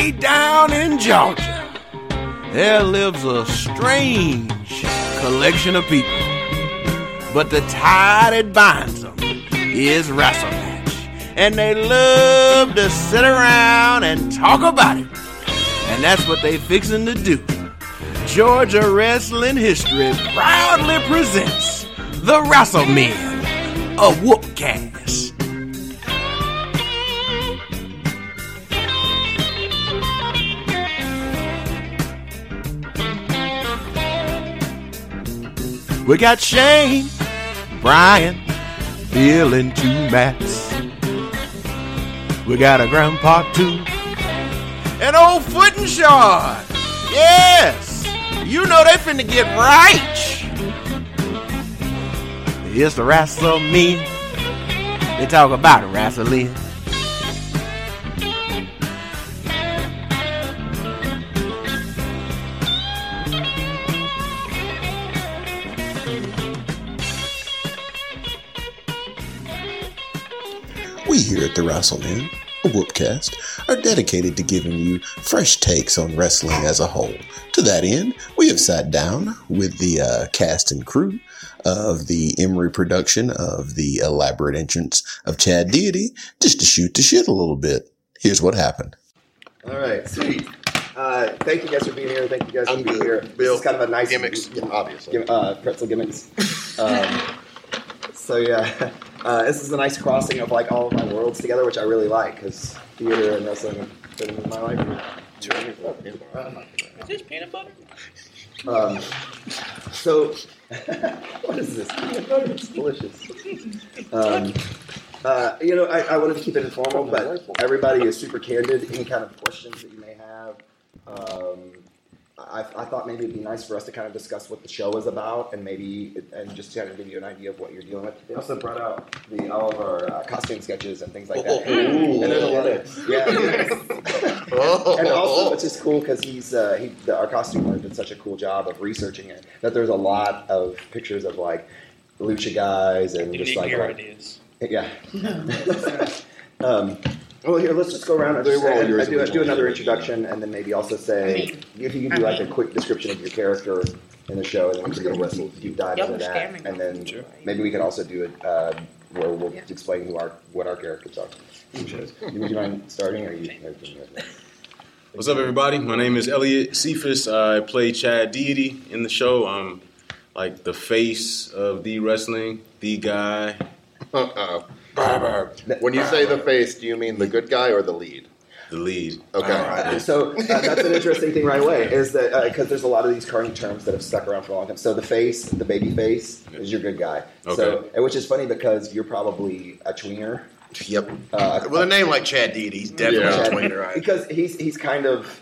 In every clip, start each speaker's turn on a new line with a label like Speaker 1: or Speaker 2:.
Speaker 1: way down in Georgia, there lives a strange collection of people. But the tie that binds them is wrestling. And they love to sit around and talk about it. And that's what they fixing to do. Georgia Wrestling History proudly presents the Wrassle Men, a Whoopcast. We got Shane, Brian, Bill, and two Mats. We got a grandpa too, and old Foot and Shard. Yes, you know they finna get right. It's the wrestle me. They talk about wrestling.
Speaker 2: We here at the a Whoopcast, are dedicated to giving you fresh takes on wrestling as a whole. To that end, we have sat down with the uh, cast and crew of the Emory production of the elaborate entrance of Chad Deity just to shoot the shit a little bit. Here's what happened.
Speaker 3: All right, sweet. Uh, thank you guys for being here. Thank you guys
Speaker 4: I'm
Speaker 3: for being
Speaker 4: good.
Speaker 3: here.
Speaker 4: Bill,
Speaker 3: this is kind of a nice
Speaker 4: gimmicks,
Speaker 3: yeah,
Speaker 4: obviously.
Speaker 3: gim- uh, pretzel gimmicks. Um, so yeah, uh, this is a nice crossing of like all of my worlds together, which I really like because theater and wrestling have been in my life.
Speaker 5: Is this peanut butter?
Speaker 3: Um, so, what is this? Peanut butter? It's delicious. Um, uh, you know, I, I wanted to keep it informal, but everybody is super candid. Any kind of questions that you may have, um, I, I thought maybe it'd be nice for us to kind of discuss what the show is about, and maybe and just kind of give you an idea of what you're dealing with. They also brought out the, all of our uh, costume sketches and things like that.
Speaker 4: Ooh.
Speaker 3: And there's a lot of yeah.
Speaker 4: Oh,
Speaker 3: and also, it's just cool because he's uh, he, the, our costumer did such a cool job of researching it that there's a lot of pictures of like lucha guys and
Speaker 5: Didn't
Speaker 3: just
Speaker 5: even
Speaker 3: like,
Speaker 5: hear
Speaker 3: like
Speaker 5: ideas.
Speaker 3: yeah. um, well, here let's just go around and
Speaker 4: They
Speaker 3: just
Speaker 4: were all
Speaker 3: say-
Speaker 4: yours
Speaker 3: do, do
Speaker 4: originally.
Speaker 3: another introduction and then maybe also say if you can do like a quick description of your character in the show and then we can do a wrestle deep dive
Speaker 6: Y'all
Speaker 3: into
Speaker 6: were
Speaker 3: that
Speaker 6: scamming.
Speaker 3: and then
Speaker 5: Sure.
Speaker 3: maybe we can also do it uh, where we'll
Speaker 6: Yeah.
Speaker 3: explain who our what our characters are. in shows. Would you mind starting or you?
Speaker 7: What's up, everybody? My name is Elliot Cephas. I play Chad Deity in the show. I'm like the face of the wrestling, the guy.
Speaker 4: Uh-oh. When you say the face, do you mean the good guy or the lead?
Speaker 7: the lead.
Speaker 4: Okay.
Speaker 3: Uh, so uh, that's an interesting thing right away is that because there's a lot of these current terms that have stuck around for a long time. So the face, the baby face, is your good guy. So
Speaker 7: Okay.
Speaker 3: and which is funny because you're probably a tweener.
Speaker 4: Yep.
Speaker 3: Uh,
Speaker 4: With a name like Chad Deity, he's definitely Yeah. a tweener, right?
Speaker 3: because he's he's kind of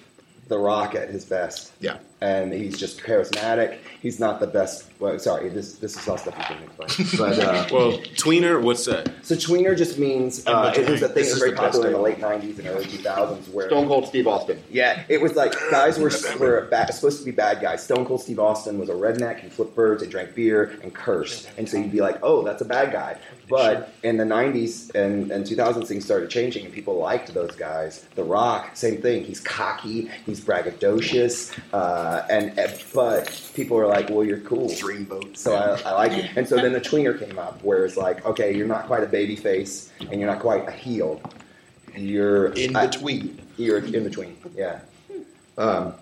Speaker 3: the rock at his best.
Speaker 4: Yeah.
Speaker 3: And he's just charismatic. He's not the best. Well, sorry, this this is all stuff you can explain. But uh,
Speaker 7: Well, tweener, what's that?
Speaker 3: so tweener just means uh, it was a thing that was very popular in the late '90s and early 2000s where
Speaker 4: Stone Cold Steve Austin.
Speaker 3: Yeah, it was like guys were were bad, supposed to be bad guys. Stone Cold Steve Austin was a redneck. He flipped birds and drank beer and cursed, and so you'd be like, "Oh, that's a bad guy." But in the '90s and, and 2000s, things started changing, and people liked those guys. The Rock, same thing. He's cocky, he's braggadocious, uh, and but people were like, "Well, you're cool."
Speaker 4: Dreamboat.
Speaker 3: So I, I like it. And so then the tweener came up, where it's like, okay, you're not quite a baby face, and you're not quite a heel. You're
Speaker 4: In
Speaker 3: I-
Speaker 4: between.
Speaker 3: you're in between, yeah. Um,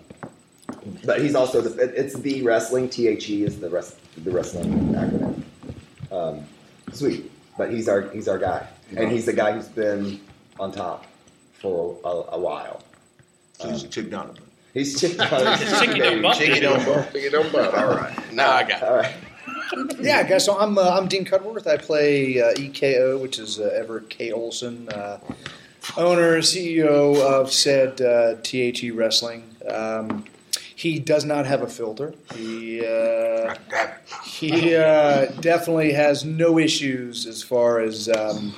Speaker 3: but he's also the, it's the wrestling. The is the rest the wrestling acronym. Um, sweet, but he's our he's our guy, and he's the guy who's been on top for a, a while.
Speaker 4: So he's Chick Donovan.
Speaker 3: He's chicken.
Speaker 5: Chicken don't bump.
Speaker 4: Chicky don't bump. Chicky don't bump. All right. Now I got it.
Speaker 3: All right.
Speaker 8: Yeah, guys. So I'm uh, I'm Dean Cudworth. I play uh, EKO, which is uh, Everett K. Olson, uh, owner CEO of said uh, THE Wrestling. Um, he does not have a filter. He uh, he uh, definitely has no issues as far as um,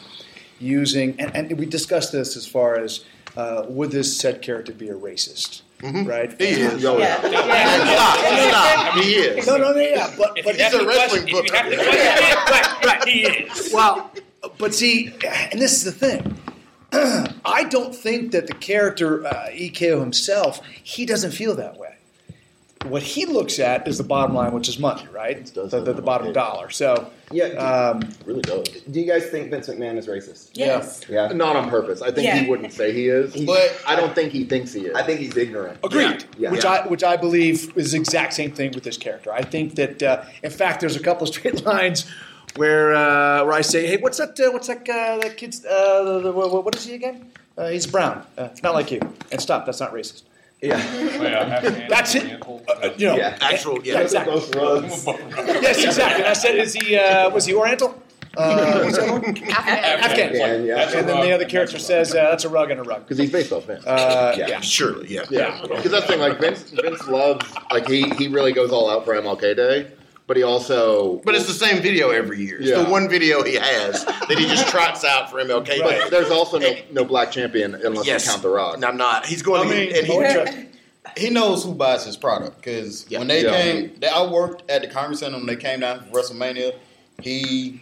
Speaker 8: using, and, and we discussed this as far as uh, would this said character be a racist, right?
Speaker 4: He is.
Speaker 6: Yeah.
Speaker 4: Stop. Stop. He is.
Speaker 8: No, no, no, yeah, but
Speaker 5: If
Speaker 8: but
Speaker 4: he's a wrestling
Speaker 5: question- if you have to
Speaker 4: book.
Speaker 5: question it, right, right, he is.
Speaker 8: Well, but see, and this is the thing. I don't think that the character uh, EKO himself he doesn't feel that way. What he looks at is the bottom line, which is money, right? The, the, the bottom dollar. So,
Speaker 3: Yeah.
Speaker 8: um,
Speaker 4: really does.
Speaker 3: do you guys think Vince McMahon is racist?
Speaker 6: Yes.
Speaker 3: Yeah.
Speaker 4: Not on purpose. I think
Speaker 6: Yeah.
Speaker 4: he wouldn't say he is,
Speaker 3: But-
Speaker 4: I don't think he thinks he is.
Speaker 3: I think he's ignorant.
Speaker 8: Agreed.
Speaker 3: Yeah.
Speaker 8: Which
Speaker 3: Yeah.
Speaker 8: I which I believe is the exact same thing with this character. I think that uh, in fact there's a couple of straight lines where uh, where I say, hey, what's that? Uh, what's that? Uh, that kid's uh, the, the, what what is he again? Uh, he's brown. Uh, not like you. And stop. That's not racist.
Speaker 3: Yeah.
Speaker 8: That's it. Uh, uh, you know.
Speaker 3: Yeah.
Speaker 1: Actual, yeah.
Speaker 8: Yeah, exactly.
Speaker 3: Both rugs.
Speaker 8: Yes, exactly. I said, is he uh, was he Oriental? Uh, what's that one? Afghan.
Speaker 3: Yeah, yeah.
Speaker 8: And then the other character says, uh, that's a rug and a rug.
Speaker 4: because he's baseball fan.
Speaker 8: Uh,
Speaker 3: Yeah.
Speaker 8: yeah.
Speaker 1: Surely, yeah.
Speaker 4: Yeah, because that's the thing. Like Vince, Vince loves like he he really goes all out for MLK Day, but he also
Speaker 1: But it's the same video every year. It's
Speaker 4: Yeah.
Speaker 1: the one video he has that he just trots out for MLK Day.
Speaker 4: But there's also no, no black champion unless
Speaker 1: Yes.
Speaker 4: you count the Rock.
Speaker 1: And I'm not. He's going
Speaker 9: I
Speaker 1: to
Speaker 9: mean,
Speaker 1: and he,
Speaker 9: he knows who buys his product because
Speaker 1: Yeah.
Speaker 9: when they
Speaker 4: Yeah.
Speaker 9: came, they, I worked at the Congress Center when they came down for WrestleMania. He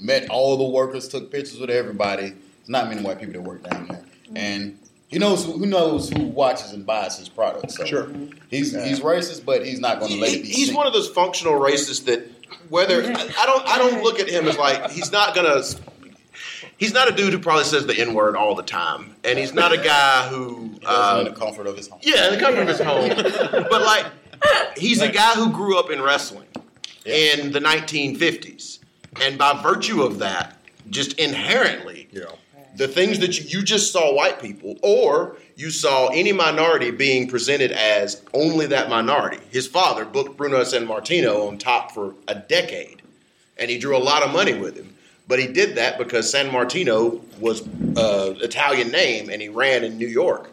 Speaker 9: met all the workers, took pictures with everybody. There's not many white people that work down there, and he knows who, who knows who watches and buys his product. So
Speaker 8: Sure.
Speaker 9: he's he's racist, but he's not going to let
Speaker 1: he-
Speaker 9: it be.
Speaker 1: he's
Speaker 9: seen.
Speaker 1: one of those functional racists that whether I don't I don't look at him as like he's not gonna he's not a dude who probably says the N word all the time, and he's not a guy who
Speaker 9: He in
Speaker 1: uh,
Speaker 9: the comfort of his home.
Speaker 1: yeah, in the comfort of his home, but like he's a guy who grew up in wrestling in the 1950s, and by virtue of that, just inherently,
Speaker 4: Yeah.
Speaker 1: The things that you, you just saw white people, or you saw any minority being presented as only that minority. His father booked Bruno Sammartino on top for a decade, and he drew a lot of money with him. But he did that because San Martino was an Italian name, and he ran in New York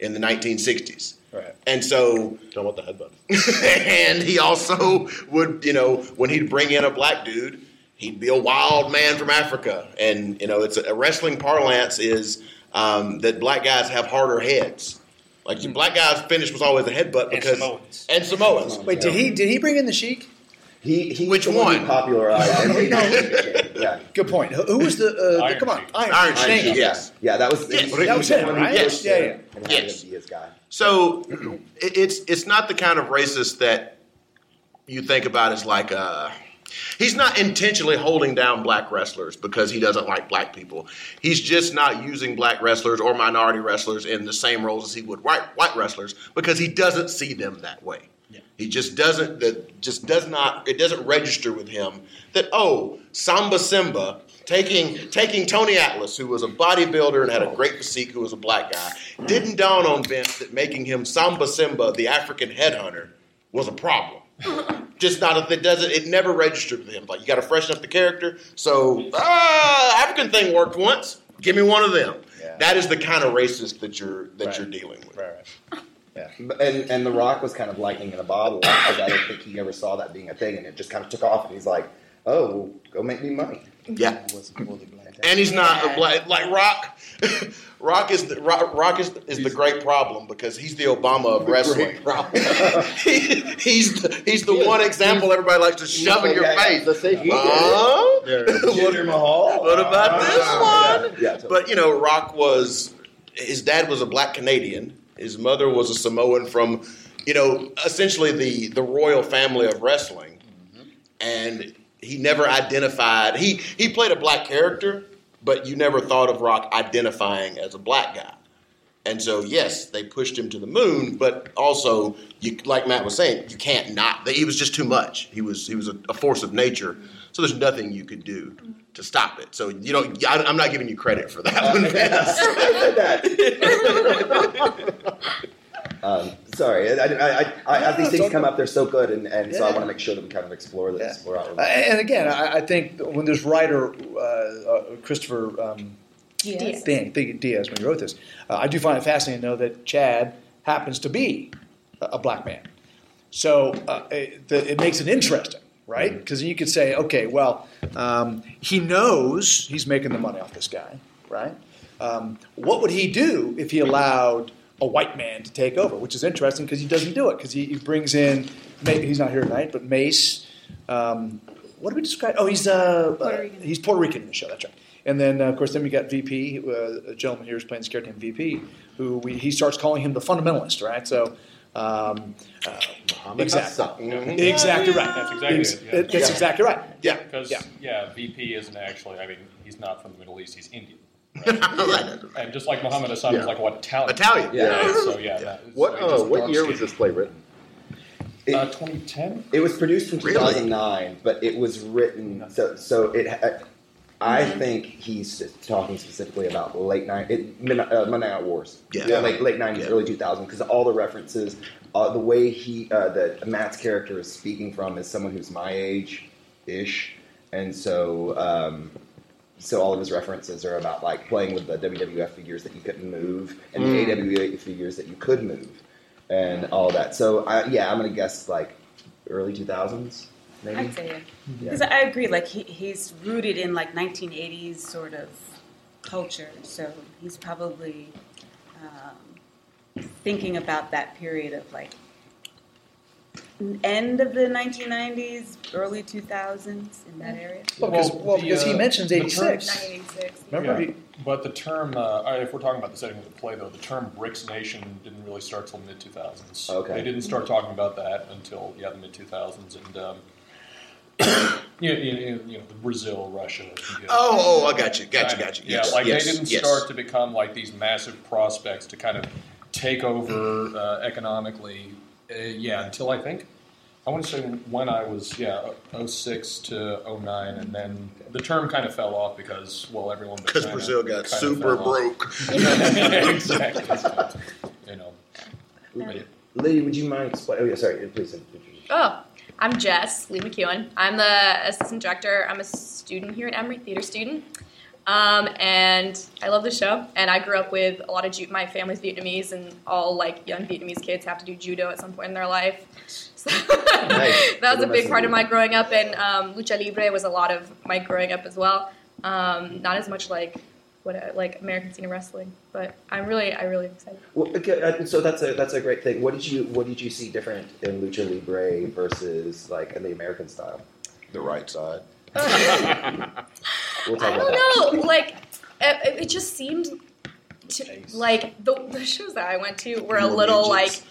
Speaker 1: in the 1960s.
Speaker 8: Right.
Speaker 1: And so
Speaker 4: Talking about the headbutt.
Speaker 1: and he also would, you know, when he'd bring in a black dude, he'd be a wild man from Africa. And you know, it's a, wrestling parlance is um, that black guys have harder heads. Like the black guys' finish was always a headbutt because
Speaker 5: Samoans.
Speaker 1: and Samoans.
Speaker 8: Wait, did he did he bring in the Sheik?
Speaker 3: He, he's
Speaker 1: Which
Speaker 3: one?
Speaker 1: one?
Speaker 3: who popularized MVP. yeah.
Speaker 8: Good point. Who, who was the, uh, the come on
Speaker 5: Sheik.
Speaker 8: Iron,
Speaker 1: Iron
Speaker 8: Sheik.
Speaker 1: Sheik, yes.
Speaker 3: Yeah, that was
Speaker 1: Yes.
Speaker 8: That was him,
Speaker 3: when
Speaker 8: right?
Speaker 3: pushed
Speaker 8: Yeah,
Speaker 3: him
Speaker 8: yeah.
Speaker 3: And
Speaker 1: Yes.
Speaker 3: him be his guy.
Speaker 1: So it's it's not the kind of racist that you think about as like uh he's not intentionally holding down black wrestlers because he doesn't like black people. He's just not using black wrestlers or minority wrestlers in the same roles as he would white white wrestlers because he doesn't see them that way. He just doesn't that just does not it doesn't register with him that oh Saba Simba taking taking Tony Atlas who was a bodybuilder and had a great physique who was a black guy didn't dawn on Vince that making him Saba Simba the African headhunter was a problem. Just not if it doesn't it never registered with him like you got to freshen up the character so ah African thing worked once give me one of them
Speaker 8: Yeah.
Speaker 1: that is the kind of racist that you're that
Speaker 8: Right.
Speaker 1: you're dealing with
Speaker 8: Right, right.
Speaker 3: But- And and The Rock was kind of lightning in a bottle. Because I don't think he ever saw that being a thing, and it just kind of took off. And he's like, "Oh, well, go make me money."
Speaker 1: yeah
Speaker 9: Was fully black.
Speaker 1: And he's not a black like Rock. Rock is the Rock, Rock is, is the great problem because he's the Obama of wrestling. He- he's the, he's the one example everybody likes to shove in your
Speaker 3: Yeah,
Speaker 1: face.
Speaker 3: the safety.
Speaker 1: Huh?
Speaker 3: Jinder Mahal.
Speaker 1: What about uh, this one?
Speaker 3: Yeah, totally.
Speaker 1: But you know, Rock was his dad was a black Canadian. His mother was a Samoan from, you know, essentially the the royal family of wrestling, and he never identified. He he played a black character, but you never thought of Rock identifying as a black guy. And so, yes, they pushed him to the moon, but also, you, like Matt was saying, you can't not. He was just too much. He was he was a, a force of nature. So there's nothing you could do to stop it. So you don't. I, I'm not giving you credit for that one. Vince.
Speaker 3: um, sorry, I, I, I, I, as these things come up, they're so good, and, and so I want to make sure that we kind of explore this.
Speaker 8: Yeah.
Speaker 3: Explore out.
Speaker 8: Uh, and again, I, I think when this writer uh, uh, Kristoffer um,
Speaker 6: Yes.
Speaker 8: Dan, Diaz, Diaz, when he wrote this, uh, I do find it fascinating to know that Chad happens to be a, a black man. So uh, it, the, it makes it interesting, right? Because you could say, okay, well, um, he knows he's making the money off this guy, right? Um, what would he do if he allowed a white man to take over? Which is interesting because he doesn't do it because he, he brings in, he's not here tonight, but Mace. Um, what do we describe? Oh, he's uh,
Speaker 10: Puerto
Speaker 8: uh,
Speaker 10: Rican.
Speaker 8: he's Puerto Rican in the show. That's right. And then uh, of course, then we got VP, uh, a gentleman here who's playing this character named VP, who we, he starts calling him the fundamentalist, right? So. Um, uh, exactly. Exactly right.
Speaker 11: That's exactly
Speaker 8: Ex-
Speaker 11: it, yeah.
Speaker 8: That's exactly right.
Speaker 2: Yeah.
Speaker 11: Because
Speaker 8: Yeah.
Speaker 11: yeah. VP isn't actually. I mean, he's not from the Middle East. He's Indian. Right? and just like Muhammad Hassan
Speaker 4: Yeah.
Speaker 11: was like what Italian.
Speaker 4: Italian,
Speaker 3: yeah.
Speaker 11: So yeah. that-
Speaker 4: What
Speaker 11: so
Speaker 4: uh,
Speaker 11: just
Speaker 4: what
Speaker 11: dark
Speaker 4: year was this play written?
Speaker 11: Uh, 2010.
Speaker 3: It was produced in
Speaker 2: Really?
Speaker 3: 2009, but it was written so so it. ha- I
Speaker 10: Mm-hmm.
Speaker 3: think he's talking specifically about late nine, it, midnight, uh, Monday Night Wars.
Speaker 2: Yeah.
Speaker 3: Yeah, late late nineties,
Speaker 2: Yeah.
Speaker 3: early two thousand, because all the references, uh, the way he uh, that Matt's character is speaking from is someone who's my age, ish, and so um, so all of his references are about like playing with the WWF figures that you couldn't move and
Speaker 2: Mm.
Speaker 3: the AWA figures that you could move, and all that. So I, yeah, I'm gonna guess like early two thousands, maybe.
Speaker 10: I'd say because I agree. Like he, he's rooted in like 1980s sort of culture, so he's probably um, thinking about that period of like end of the 1990s, early 2000s in that area.
Speaker 8: Well, because well,
Speaker 11: the,
Speaker 8: because he
Speaker 11: uh,
Speaker 8: mentions
Speaker 11: the term-
Speaker 8: 86.
Speaker 10: 1986.
Speaker 8: Remember?
Speaker 11: Yeah.
Speaker 8: He,
Speaker 11: But the term, uh, if we're talking about the setting of the play, though, the term "BRICS Nation" didn't really start till mid 2000s.
Speaker 3: Okay.
Speaker 11: They didn't start talking about that until yeah the mid 2000s, and um, you, know, you, know, you know the Brazil, Russia. you know,
Speaker 2: Oh, oh, I got you, got you, got you.
Speaker 11: Yeah, like
Speaker 2: yes,
Speaker 11: they didn't
Speaker 2: yes.
Speaker 11: start to become like these massive prospects to kind of take over uh, economically. Uh, yeah, until I think I want to say when I was yeah 06 to 09, and then the term kind of fell off because well everyone
Speaker 2: Because Brazil got
Speaker 11: kind
Speaker 2: super broke.
Speaker 11: Exactly. You know. But yeah.
Speaker 3: Would you mind explaining? Oh, yeah, sorry, please.
Speaker 12: Oh, I'm Jess Lee McEwen. I'm the assistant director. I'm a student here at Emory, theater student. Um, and I love the show. And I grew up with a lot of Ju- my family's Vietnamese, and all like young Vietnamese kids have to do judo at some point in their life. So that was a big part of my growing up, and um, lucha libre was a lot of my growing up as well. Um, not as much like what I- like American scene of wrestling, but I'm really I really excited.
Speaker 3: Well, okay, uh, so that's a that's a great thing. What did you what did you see different in lucha libre versus like in the American style?
Speaker 2: The right side.
Speaker 3: We'll talk
Speaker 12: I
Speaker 3: about
Speaker 12: don't know. Like, it, it just seemed to, like the, the shows that I went to were a little
Speaker 2: midgets.
Speaker 12: like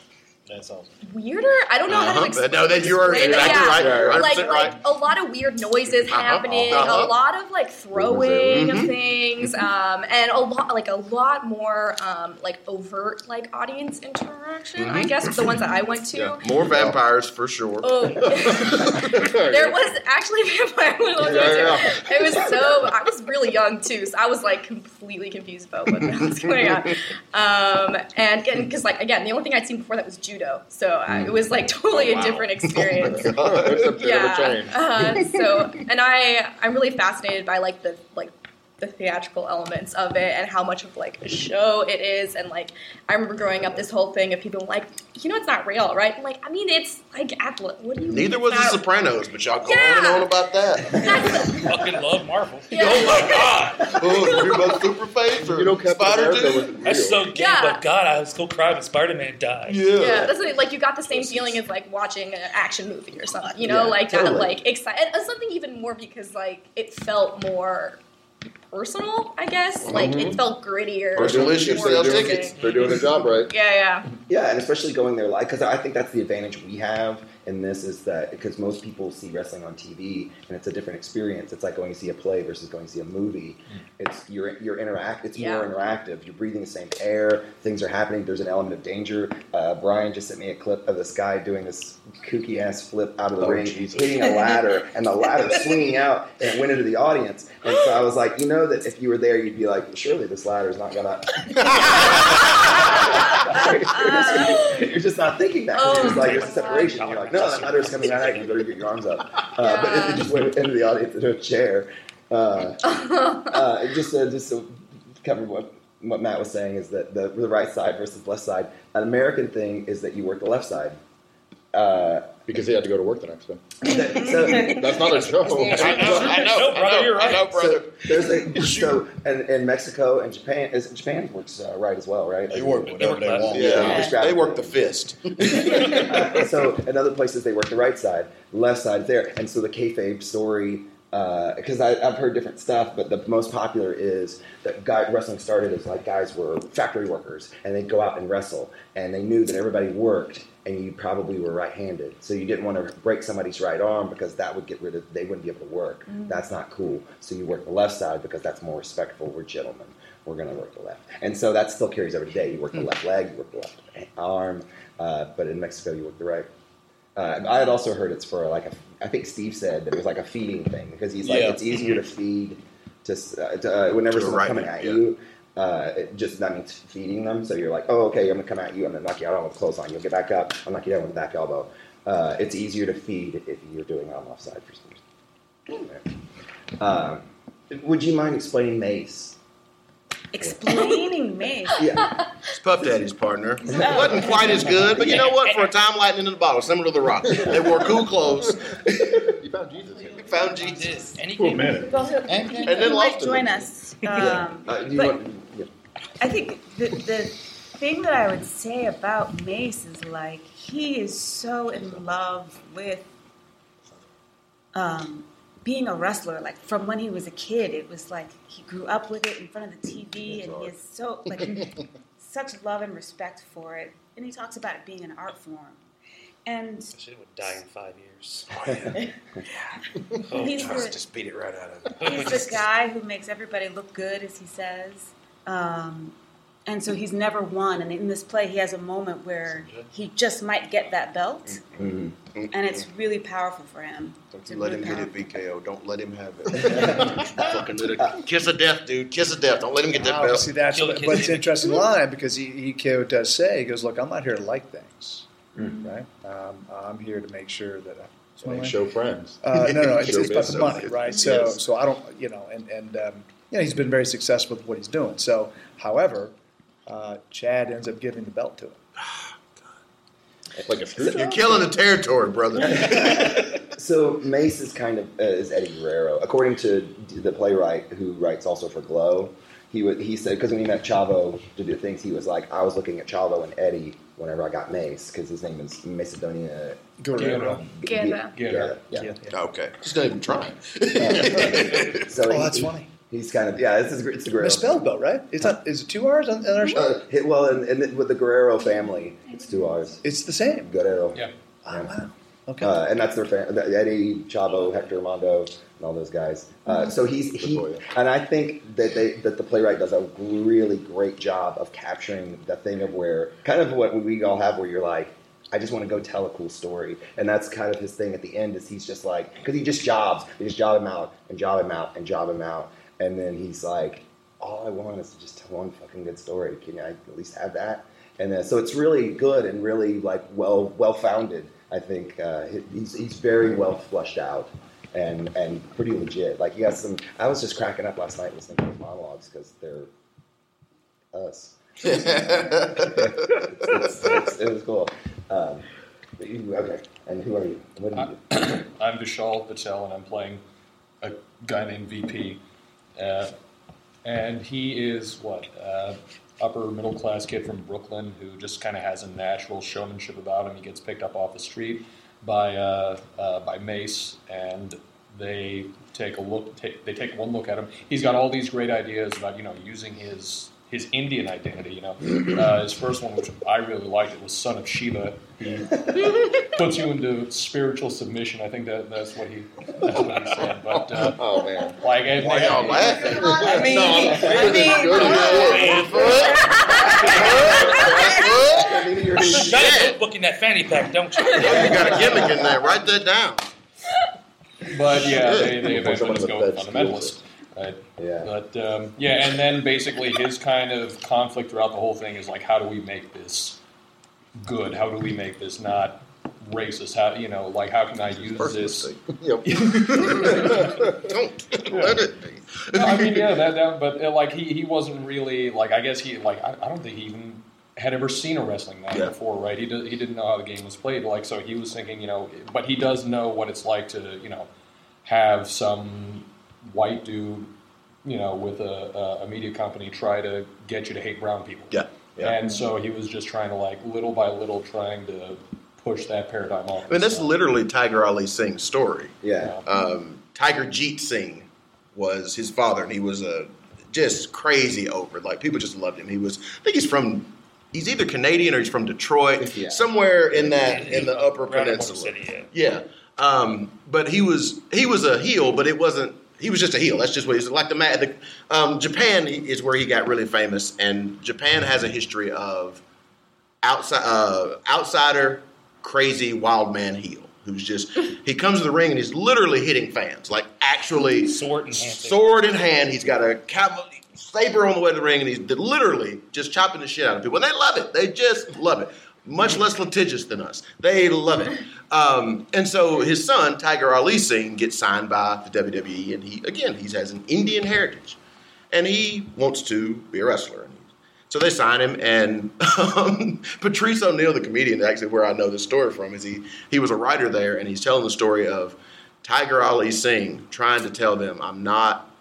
Speaker 11: That's awesome.
Speaker 12: Weirder. I don't know how
Speaker 2: Uh-huh.
Speaker 12: to explain.
Speaker 2: No, that you are
Speaker 12: explain it.
Speaker 2: exactly
Speaker 12: yeah.
Speaker 2: right. 100%
Speaker 12: Like,
Speaker 2: right.
Speaker 12: like a lot of weird noises
Speaker 2: Uh-huh.
Speaker 12: happening,
Speaker 2: Uh-huh.
Speaker 12: a lot of like throwing
Speaker 2: Mhm.
Speaker 12: of things, um, and a lot like a lot more um, like overt like audience interaction. I
Speaker 2: Mhm.
Speaker 12: guess the ones that I went to.
Speaker 2: Yeah, more vampires for sure.
Speaker 12: Oh, there was actually a vampire one on there
Speaker 2: Yeah,
Speaker 12: too. It was so I was really young too, so I was like completely confused about what was going on. Um, and because like again, the only thing I'd seen before that was judo, so it was like totally
Speaker 2: Oh, wow.
Speaker 12: a different experience.
Speaker 4: God, that's a bit of a
Speaker 12: yeah. Uh, so and I I'm really fascinated by like the like the theatrical elements of it and how much of like a show it is and like I remember growing up this whole thing of people like you know it's not real right I'm like I mean it's like athlete what do you
Speaker 2: Neither
Speaker 12: mean
Speaker 2: was The
Speaker 12: not-
Speaker 2: Sopranos, but y'all go
Speaker 12: Yeah.
Speaker 2: on and on about that.
Speaker 5: Fucking love Marvel.
Speaker 12: Yeah.
Speaker 2: Oh my god! Oh, you about Superface or
Speaker 4: You know, Captain
Speaker 2: Spider
Speaker 4: America
Speaker 2: Dude?
Speaker 4: wasn't real.
Speaker 5: That's so gay,
Speaker 12: Yeah.
Speaker 5: but God, I was still crying when Spider Man died.
Speaker 2: Yeah.
Speaker 12: Yeah, that's what, like you got the same feeling as like watching an action movie or something, you know,
Speaker 3: Yeah,
Speaker 12: like that, like excited. Something even more because like it felt more personal, I guess. Like it mm-hmm. felt grittier.
Speaker 2: Personal
Speaker 12: more
Speaker 2: issues,
Speaker 12: interesting.
Speaker 2: sell
Speaker 4: doing,
Speaker 2: tickets.
Speaker 4: they're doing their job right.
Speaker 12: Yeah, yeah.
Speaker 3: Yeah, and especially going there live because I think that's the advantage we have in this is that because most people see wrestling on TV and it's a different experience. It's like going to see a play versus going to see a movie. It's you're you're interact. It's more interactive. You're breathing the same air. Things are happening. There's an element of danger. Uh, Brian just sent me a clip of this guy doing this kooky ass flip out of the
Speaker 2: Oh,
Speaker 3: ring,
Speaker 2: Jesus.
Speaker 3: hitting a ladder, and the ladder swinging out and it went into the audience. And so I was like, you know that if you were there, you'd be like, surely this ladder is not gonna. you're just not thinking that.
Speaker 12: Oh
Speaker 3: you're like, there's a separation. You're like, no, that ladder's coming out. You better get your arms up. Uh, But it, it just went into the audience into a chair. Uh, uh, just uh, just to cover what what Matt was saying is that the the right side versus left side. An American thing is that you work the left side. uh,
Speaker 4: because he had to go to work the next day.
Speaker 3: so,
Speaker 4: That's not a show.
Speaker 9: I know, I know,
Speaker 5: No, brother,
Speaker 9: I know,
Speaker 5: you're
Speaker 9: I know, brother.
Speaker 3: So there's a so and in Mexico and Japan is Japan works uh, right as well, right?
Speaker 9: They work whatever they want.
Speaker 1: Yeah,
Speaker 3: Yeah.
Speaker 1: they work the fist.
Speaker 3: Uh, so in other places they work the right side, left side is there, and so the kayfabe story. Because I I've heard different stuff, but the most popular is that guy wrestling started as like guys were factory workers, and they'd go out and wrestle, and they knew that everybody worked, and you probably were right-handed, so you didn't want to break somebody's right arm because that would get rid of they wouldn't be able to work. That's not cool. So you work the left side because that's more respectful. We're gentlemen. We're going to work the left, and so that still carries over today. You work the left leg, you work the left arm, uh, but in Mexico you work the right. Uh, I had also heard it's for like a. I think Steve said that it was like a feeding thing because he's like
Speaker 1: Yeah.
Speaker 3: it's easier to feed to, uh, to uh, whenever
Speaker 1: To
Speaker 3: someone's
Speaker 1: right
Speaker 3: coming
Speaker 1: hand,
Speaker 3: at
Speaker 1: yeah.
Speaker 3: you. Uh, it just that means feeding them. So you're like, oh, okay, I'm gonna come at you. I'm gonna knock you out with clothes on. You'll get back up. I'll knock you down with the back elbow. Uh, it's easier to feed if you're doing it on the side for some reason. Uh, would you mind explaining mace?
Speaker 6: Explaining me.
Speaker 3: Yeah.
Speaker 1: It's Puff Daddy's partner. It wasn't quite as good, but you know what? For a time, lightning in the bottle, similar to the Rock. They wore cool clothes.
Speaker 4: You found Jesus here.
Speaker 1: Found Jesus.
Speaker 5: And he came
Speaker 6: Well, he'll,
Speaker 9: And-
Speaker 6: he,
Speaker 9: and
Speaker 1: then
Speaker 6: he might
Speaker 1: lost him.
Speaker 6: join us. Um,
Speaker 3: Uh, do you
Speaker 6: but
Speaker 3: want, yeah.
Speaker 6: I think the, the thing that I would say about Mace is like he is so in love with um, being a wrestler. Like from when he was a kid, it was like he grew up with it in front of the TV, and he is so like such love and respect for it. And he talks about it being an art form. And
Speaker 5: Shit would die in five years.
Speaker 6: Oh, he's
Speaker 1: Let's
Speaker 6: the,
Speaker 1: just beat it right out of him.
Speaker 6: he's the guy who makes everybody look good, as he says. Um, and so he's never won. And in this play, he has a moment where he just might get that belt,
Speaker 3: Mhm.
Speaker 6: and it's really powerful for him.
Speaker 1: Don't
Speaker 6: It's
Speaker 1: you let him
Speaker 6: really
Speaker 1: get it,
Speaker 6: powerful.
Speaker 1: VKO. Don't let him have it. Fucking little kiss of death, dude. Kiss of death. Don't let him get that
Speaker 8: Wow,
Speaker 1: belt.
Speaker 8: see, that's but, but it's an interesting line because he, EKO does say, he goes, look, I'm not here to like things,
Speaker 3: Mm.
Speaker 8: right? Um, I'm here to make sure that. I,
Speaker 4: So make show friends.
Speaker 8: Uh, no, no, it's,
Speaker 4: Show
Speaker 8: it's about the money, right? So,
Speaker 1: Yes.
Speaker 8: so I don't, you know, and and um, you know, he's been very successful with what he's doing. So, however, uh, Chad ends up giving the belt to him.
Speaker 4: Like a screw
Speaker 1: You're killing the territory, brother.
Speaker 3: So Mace is kind of uh, is Eddie Guerrero, according to the playwright who writes also for Glow. He would he said because when he met Chavo to do things, he was like, I was looking at Chavo and Eddie whenever I got Mace because his name is Macedonio
Speaker 8: Guerrero.
Speaker 12: Guerra.
Speaker 3: Guerra. Yeah.
Speaker 8: Yeah.
Speaker 1: okay. He's not even trying.
Speaker 3: So
Speaker 8: Oh,
Speaker 3: he-
Speaker 8: that's
Speaker 3: he-
Speaker 8: funny.
Speaker 3: He's kind of yeah. This is it's the Guerrero.
Speaker 8: Misspelled belt, right? It's not. Is it two R's on, on our show?
Speaker 3: Uh, hit- well, and, and with the Guerrero family, it's two R's.
Speaker 8: It's the same.
Speaker 3: Guerrero.
Speaker 5: Yeah.
Speaker 8: Oh, wow. Okay.
Speaker 3: Uh, and that's their fan, Eddie, Chavo, Hector Armando, and all those guys. Uh, so he's he, and I think that they that the playwright does a really great job of capturing the thing of where kind of what we all have, where you're like, I just want to go tell a cool story, and that's kind of his thing at the end. Is he's just like because he just jobs, they just job him out and job him out and job him out, and then he's like, all I want is to just tell one fucking good story. Can I at least have that? And then, so it's really good and really like well well founded. I think uh, he's he's very well flushed out and and pretty legit. Like he has some. I was just cracking up last night listening to his monologues because they're us. It's- it's- it was cool. Um, but you- okay, and who are you? What do you do?
Speaker 11: I'm Vishal Patel, and I'm playing a guy named VP. Uh, and he is what uh, upper middle class kid from Brooklyn who just kind of has a natural showmanship about him. He gets picked up off the street by uh, uh, by Mace, and they take a look. Take, they take one look at him. He's got all these great ideas about you know using his his Indian identity. You know, uh, his first one, which I really liked, it was son of Shiva. He puts you into spiritual submission. I think that that's what he that's what he said. But uh,
Speaker 4: Oh man.
Speaker 11: like, it,
Speaker 1: Why y'all laughing?
Speaker 6: I mean, I mean,
Speaker 5: You gotta booking that fanny pack, don't you?
Speaker 1: You got a gimmick in there. Write that down.
Speaker 11: but yeah, they, they
Speaker 4: Before
Speaker 11: eventually
Speaker 4: someone
Speaker 11: just
Speaker 4: in
Speaker 11: go
Speaker 4: the
Speaker 11: with
Speaker 4: feds steals
Speaker 11: fundamentalist. Right?
Speaker 3: Yeah.
Speaker 11: But um, yeah, and then basically his kind of conflict throughout the whole thing is like, how do we make this good? How do we make this not racist? How you know, like, how can I use
Speaker 1: First
Speaker 11: this?
Speaker 4: Yep.
Speaker 1: Don't let it be.
Speaker 11: No, I mean, yeah, that, that but uh, like he, he wasn't really like I guess he like I, I don't think he even had ever seen a wrestling match
Speaker 1: Yeah.
Speaker 11: before, right? He did, he didn't know how the game was played, like so he was thinking, you know, but he does know what it's like to, you know, have some white dude, you know, with a, a, a media company try to get you to hate brown people.
Speaker 1: Yeah. Yeah.
Speaker 11: And so he was just trying to like little by little trying to push that paradigm off.
Speaker 1: I mean, that's literally Tiger Ali Singh's story.
Speaker 3: Yeah.
Speaker 1: Um, Tiger Jeet Singh was his father, and he was a just crazy over. Like people just loved him. He was, I think he's from, he's either Canadian or he's from Detroit,
Speaker 3: Yeah.
Speaker 1: somewhere in that in the Upper
Speaker 5: Around
Speaker 1: Peninsula.
Speaker 5: City, yeah.
Speaker 1: Yeah, um, but he was he was a heel, but it wasn't. He was just a heel. That's just what he's like. The, the um, Japan is where he got really famous, and Japan has a history of outside uh, outsider, crazy wild man heel who's just he comes to the ring and he's literally hitting fans, like actually
Speaker 5: Sword in hand.
Speaker 1: sword in hand. He's got a cav- saber on the way to the ring, and he's literally just chopping the shit out of people. And they love it. They just love it. Much less litigious than us. They love it. Um, and so his son, Tiger Ali Singh, gets signed by the WWE, and he again he has an Indian heritage, and he wants to be a wrestler. So they sign him, and um, Patrice O'Neal, the comedian, actually where I know this story from, is he he was a writer there, and he's telling the story of Tiger Ali Singh trying to tell them, "I'm not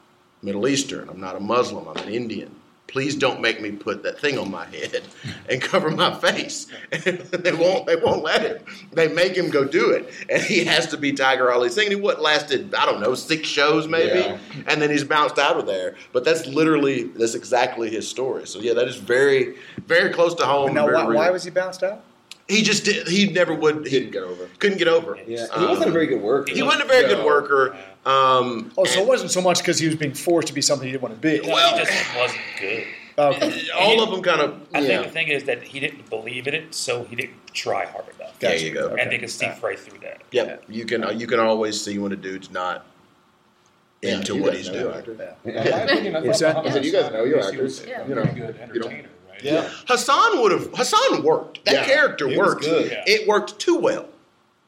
Speaker 1: Middle Eastern, I'm not a Muslim, I'm an Indian. Please don't make me put that thing on my head and cover my face." they won't. They won't let him. They make him go do it, and he has to be Tiger Ali. And he what lasted? I don't know, six shows maybe,
Speaker 3: Yeah.
Speaker 1: and then he's bounced out of there. But that's literally that's exactly his story. So yeah, that is very very close to home.
Speaker 8: Now, why, why was he bounced out?
Speaker 1: He just did? He never would. He
Speaker 4: Didn't get over.
Speaker 1: couldn't get over.
Speaker 3: Yeah. He wasn't a very good worker.
Speaker 1: He wasn't a very good worker. Um,
Speaker 8: Oh, so it wasn't so much because he was being forced to be something he didn't want to be.
Speaker 5: No,
Speaker 1: Well-
Speaker 5: he just wasn't good.
Speaker 8: Okay.
Speaker 1: all of them kind of.
Speaker 5: I
Speaker 1: yeah.
Speaker 5: think the thing is that he didn't believe in it, so he didn't try hard enough.
Speaker 1: There you go.
Speaker 5: And they can see right through that.
Speaker 1: Yep, you can uh, you can always see when a dude's not into
Speaker 4: you
Speaker 1: what he's doing.
Speaker 4: actors.
Speaker 11: In my opinion, I
Speaker 8: Is
Speaker 11: thought
Speaker 8: that-
Speaker 11: Muhammad
Speaker 4: I said, you guys know your
Speaker 11: at least he was
Speaker 4: actors.
Speaker 11: a
Speaker 4: You know,
Speaker 11: very good
Speaker 4: you don't-
Speaker 11: entertainer, right?
Speaker 4: Yeah.
Speaker 1: Hassan would have Hassan worked. That
Speaker 4: Yeah,
Speaker 1: character
Speaker 4: he was
Speaker 1: worked.
Speaker 4: good.
Speaker 5: Yeah.
Speaker 1: It worked too well.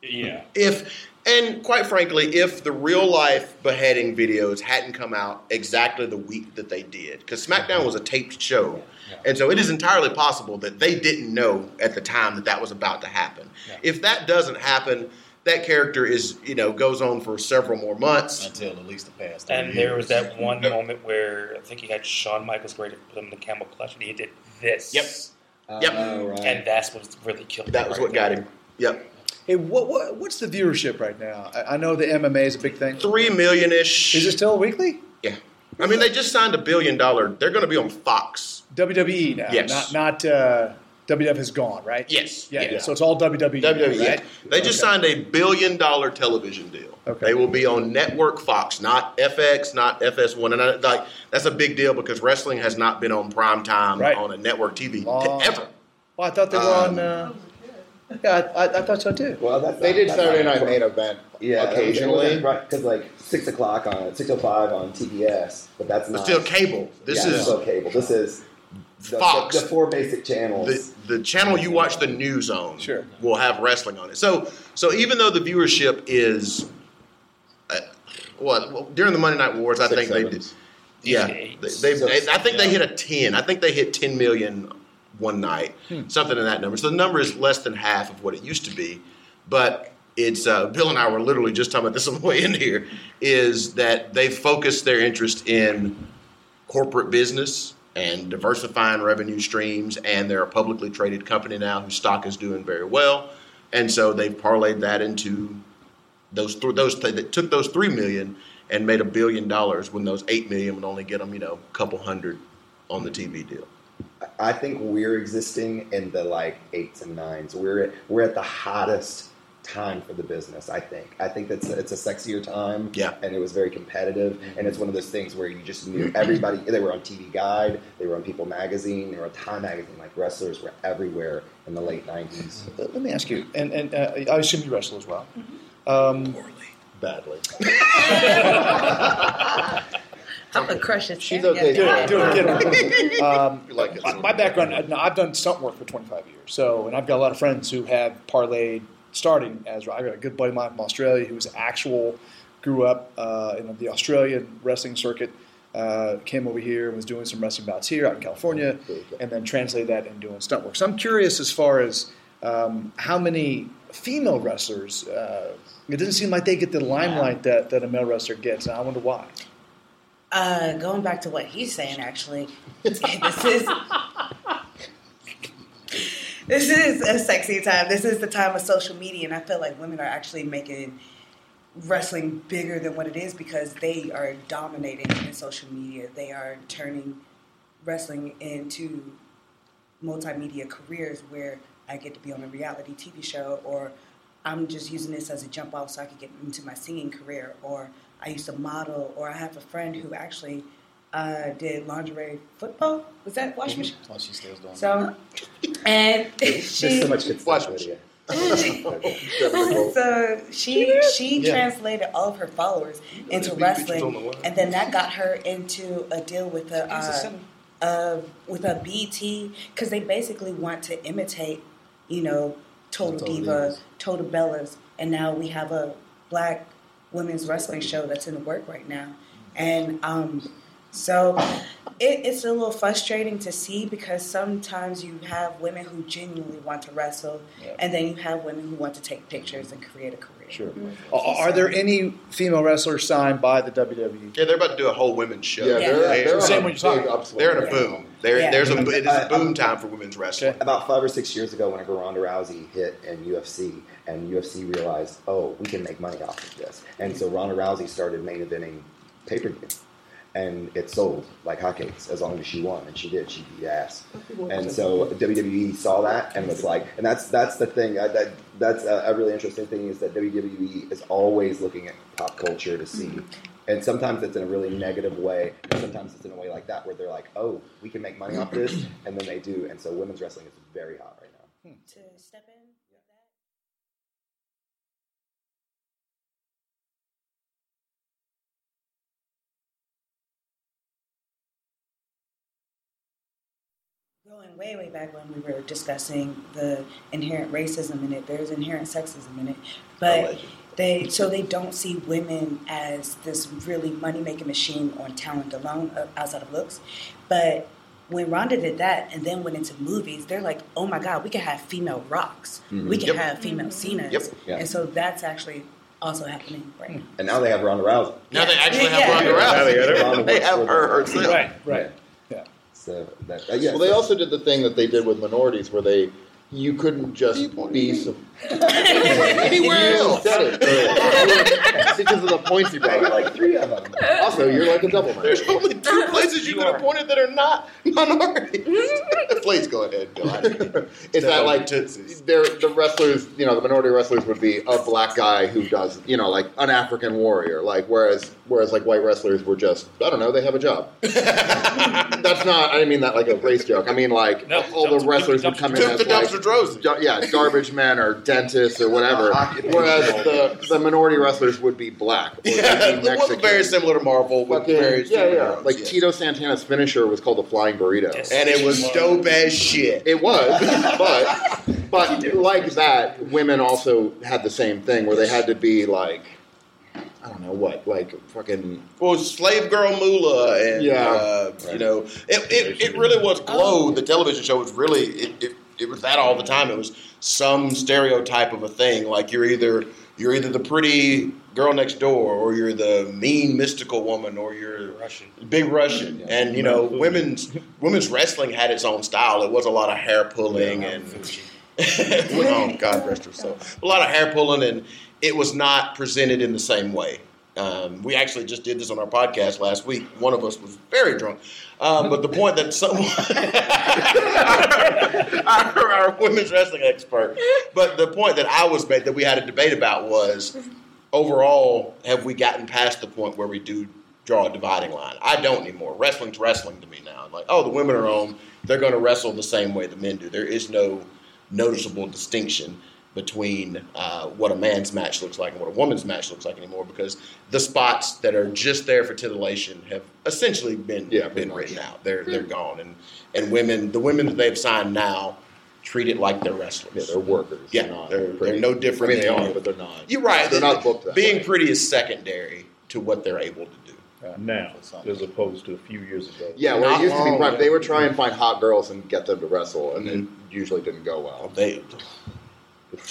Speaker 5: Yeah.
Speaker 1: If and quite frankly, if the real life beheading videos hadn't come out exactly the week that they did, because SmackDown was a taped show,
Speaker 11: Yeah.
Speaker 1: and so it is entirely possible that they didn't know at the time that that was about to happen.
Speaker 11: Yeah.
Speaker 1: If that doesn't happen, that character is you know goes on for several more months.
Speaker 4: Until at least the past.
Speaker 5: And
Speaker 4: three
Speaker 5: there was that one moment where I think he had Shawn Michaels ready to put him in the camel clutch, and he did this.
Speaker 1: Yep.
Speaker 3: Oh, right.
Speaker 5: And that's what really killed him.
Speaker 1: That was
Speaker 5: right
Speaker 1: what got him. Yep,
Speaker 8: Hey, what, what what's the viewership right now? I, I know the MMA is a big thing.
Speaker 1: three million ish.
Speaker 8: Is it still weekly?
Speaker 1: Yeah. I mean, they just signed a billion dollar. They're going to be on Fox.
Speaker 8: WWE now,
Speaker 1: Yes.
Speaker 8: not not uh, WWF is gone, right?
Speaker 1: Yes.
Speaker 8: Yeah,
Speaker 1: Yeah.
Speaker 8: so it's all WWE.
Speaker 1: WWE.
Speaker 8: right?
Speaker 1: They just
Speaker 8: Okay.
Speaker 1: signed a billion dollar television deal.
Speaker 8: Okay.
Speaker 1: They will be on network Fox, not FX, not FS1, and I, like that's a big deal because wrestling has not been on prime time
Speaker 8: Right.
Speaker 1: on a network TV t-
Speaker 8: Long
Speaker 1: ever.
Speaker 8: Well, I thought they were on. Uh, yeah, I, I, I thought so too.
Speaker 3: Well, that's
Speaker 4: They did
Speaker 3: that's
Speaker 4: Saturday
Speaker 3: not-
Speaker 4: Night Main Event
Speaker 3: Yeah,
Speaker 4: occasionally.
Speaker 3: because like six o'clock on six o five on TBS, but that's
Speaker 1: But still, cable. This
Speaker 3: yeah,
Speaker 1: is
Speaker 3: still cable. This is the,
Speaker 1: Fox.
Speaker 3: The, the four basic channels.
Speaker 1: the, the channel you watch the news on.
Speaker 8: Sure.
Speaker 1: will have wrestling on it. So so even though the viewership is. Uh, what well, during the Monday Night Wars, I
Speaker 4: Six,
Speaker 1: think they did. Yeah, they,
Speaker 5: Eights.
Speaker 1: they,
Speaker 3: So-
Speaker 1: I think they hit a ten. I think they hit ten million one night, something in that number. So the number is less than half of what it used to be, but it's uh, Bill and I were literally just talking about this on the way in here. Is that they focused their interest in corporate business and diversifying revenue streams, and they're a publicly traded company now whose stock is doing very well, and so they've parlayed that into those th- those th- that took those three million and made a billion dollars when those eight million would only get them you know a couple hundred on the TV deal.
Speaker 3: I think we're existing in the like eights and nines. We're at, we're at the hottest time for the business. I think. I think that's it's a sexier time.
Speaker 1: Yeah.
Speaker 3: and it was very competitive. And it's one of those things where you just knew everybody. They were on TV Guide. They were on People Magazine. They were on Time Magazine. Like wrestlers were everywhere in the late nineties.
Speaker 8: Let let me ask you, and, and uh, I assume you wrestle as well. Um,
Speaker 1: Badly.
Speaker 6: I'm gonna crush his
Speaker 4: She's okay.
Speaker 8: Do it, do it. Get Um,
Speaker 1: You like it,
Speaker 8: my, my background, no, I've done stunt work for 25 years. So, and I've got a lot of friends who have parlayed starting as I got a good buddy of mine from Australia who was actual grew up uh, in the Australian wrestling circuit. uh, came over here and was doing some wrestling bouts here out in California, and then translated that and doing stunt work. So I'm curious as far as um, how many female wrestlers. Uh, it doesn't seem like they get the limelight that, that a male wrestler gets, and I wonder why.
Speaker 6: Uh, going back to what he's saying, actually, this is this is a sexy time. This is the time of social media, and I feel like women are actually making wrestling bigger than what it is because they are dominating in social media. They are turning wrestling into multimedia careers where I get to be on a reality TV show, or I'm just using this as a jump off so I could get into my singing career, or I used to model, or I have a friend who actually uh, did lingerie football. Was that washing machine?
Speaker 9: Oh, she still doing
Speaker 6: So, and
Speaker 3: There's
Speaker 6: she,
Speaker 3: so much good stuff. Lydia.
Speaker 6: so she she
Speaker 3: Yeah.
Speaker 6: translated all of her followers into
Speaker 1: Big pictures on the
Speaker 6: wrestling, and then that got her into a deal with the
Speaker 5: Use the
Speaker 6: uh,
Speaker 5: center.
Speaker 6: uh, with a BT because they basically want to imitate, you know, Total,
Speaker 9: Total
Speaker 6: Diva,
Speaker 9: Divas.
Speaker 6: Total Bellas, and now we have a black women's wrestling show that's in the work right now, and um, so it, it's a little frustrating to see because sometimes you have women who genuinely want to wrestle, and then you have women who want to take pictures and create a career.
Speaker 8: Sure. Mm-hmm. Are, are there any female wrestlers signed by the? WWE?
Speaker 1: Yeah, they're about to do a whole women's show.
Speaker 3: Yeah, they're-
Speaker 1: They're-
Speaker 3: they're
Speaker 8: Same
Speaker 3: on a
Speaker 8: what you're talking
Speaker 3: big
Speaker 8: about.
Speaker 1: They're in a
Speaker 3: right
Speaker 1: boom. There,
Speaker 6: Yeah.
Speaker 1: There's a it is
Speaker 3: I-
Speaker 1: a boom time for women's wrestling.
Speaker 3: About five or six years ago, whenever Ronda Rousey hit in UFC, and UFC realized, oh, we can make money off of this, and so Ronda Rousey started main eventing pay per view, and it sold like hotcakes as long as she won, and she did. She beat ass, and so WWE saw that and was like, and that's that's the thing. uh, that that's a, a really interesting thing is that WWE is always looking at pop culture to see. And sometimes it's in a really negative way, and sometimes it's in a way like that where they're like, "Oh, we can make money off this," and then they do. And so women's wrestling is very hot right now.
Speaker 6: To step in. Going way, way back when we were discussing the inherent racism in it, there's inherent sexism in it, but
Speaker 3: oh,
Speaker 6: they so they don't see women as this really money making machine on talent alone, uh, outside of looks. But when Ronda did that and then went into movies, they're like, oh my god, we can have female rocks, mm-hmm. we can
Speaker 1: Yep.
Speaker 6: have female mm-hmm. Cenas,
Speaker 1: Yep.
Speaker 3: Yeah.
Speaker 6: and so that's actually also happening right now.
Speaker 3: And now they have Ronda Rousey.
Speaker 1: Now they actually
Speaker 6: Yeah.
Speaker 1: have Ronda
Speaker 3: Now they.
Speaker 1: Rousey. They have her
Speaker 3: Right.
Speaker 1: herself.
Speaker 8: Right, right. Yeah.
Speaker 3: So that, uh, yeah,
Speaker 4: Well, they
Speaker 3: so-
Speaker 4: also did the thing that they did with minorities, where they you couldn't just be some
Speaker 1: Anywhere else.
Speaker 4: said it earlier. because of the points you brought.
Speaker 3: I got like three of them.
Speaker 4: Also, you're like a double man.
Speaker 1: There's only two places you,
Speaker 5: You
Speaker 1: could have
Speaker 5: are.
Speaker 1: pointed that are not minorities. Please go ahead, Bill. I didn't-
Speaker 4: that like
Speaker 1: tootsies.
Speaker 4: they're the wrestlers, you know, the minority wrestlers would be a black guy who does, you know, like an African warrior, like whereas whereas like white wrestlers were just I don't know, they have a job. That's not. I didn't mean that like a race joke. I mean like
Speaker 5: No,
Speaker 4: all the wrestlers would
Speaker 5: dumpster
Speaker 4: come in
Speaker 1: Took
Speaker 4: as
Speaker 1: the
Speaker 4: like,
Speaker 1: dumpster droves.
Speaker 4: Gar- yeah, garbage men or dentists or whatever. Whereas the, the minority wrestlers would be black. Or
Speaker 1: Yeah,
Speaker 4: be
Speaker 1: it was very similar to Marvel. With
Speaker 4: Fucking-
Speaker 1: very
Speaker 4: yeah, yeah. Like
Speaker 1: yes.
Speaker 4: Tito Santana's finisher was called the flying burrito.
Speaker 5: Yes.
Speaker 1: and it was dope as shit.
Speaker 4: It was, but but like that, women also had the same thing where they had to be like, I don't know what, like fucking
Speaker 1: Well, Slave Girl Moolah, and
Speaker 4: Yeah.
Speaker 1: uh, you know, it, it, it really was Glow. The television show was really it, it, it was that all the time. It was some stereotype of a thing. Like you're either you're either the pretty girl next door, or you're the mean mystical woman, or you're
Speaker 5: Russian.
Speaker 1: big Russian. And you know, women's women's wrestling had its own style. It was a lot of hair pulling and oh God rest her soul. A lot of hair pulling, and it was not presented in the same way. Um, we actually just did this on our podcast last week. One of us was very drunk, um, but the point that someone, our, our women's wrestling expert, but the point that I was made that we had a debate about was overall, have we gotten past the point where we do draw a dividing line? I don't anymore. Wrestling's wrestling to me now. Like, oh, the women are on; they're going to wrestle the same way the men do. There is no noticeable distinction between uh, what a man's match looks like and what a woman's match looks like anymore because the spots that are just there for titillation have essentially been
Speaker 4: Yeah,
Speaker 1: been written out. They're they're hmm. gone, and and women, the women that they've signed now, treat it like they're wrestlers.
Speaker 4: yeah, they're workers.
Speaker 1: Yeah,
Speaker 4: they're, not
Speaker 1: they're- they're no different
Speaker 4: I mean, they are, but they're not.
Speaker 1: You're right.
Speaker 4: They're not booked that
Speaker 1: Being
Speaker 4: way.
Speaker 1: pretty is secondary to what they're able to do.
Speaker 13: Uh, now as opposed to a few years ago.
Speaker 4: Yeah, well,
Speaker 13: Not
Speaker 4: it used to be
Speaker 13: long
Speaker 4: private. They
Speaker 13: ago.
Speaker 4: would try and find hot girls and get them to wrestle, and it mm-hmm. usually didn't go well.
Speaker 1: They,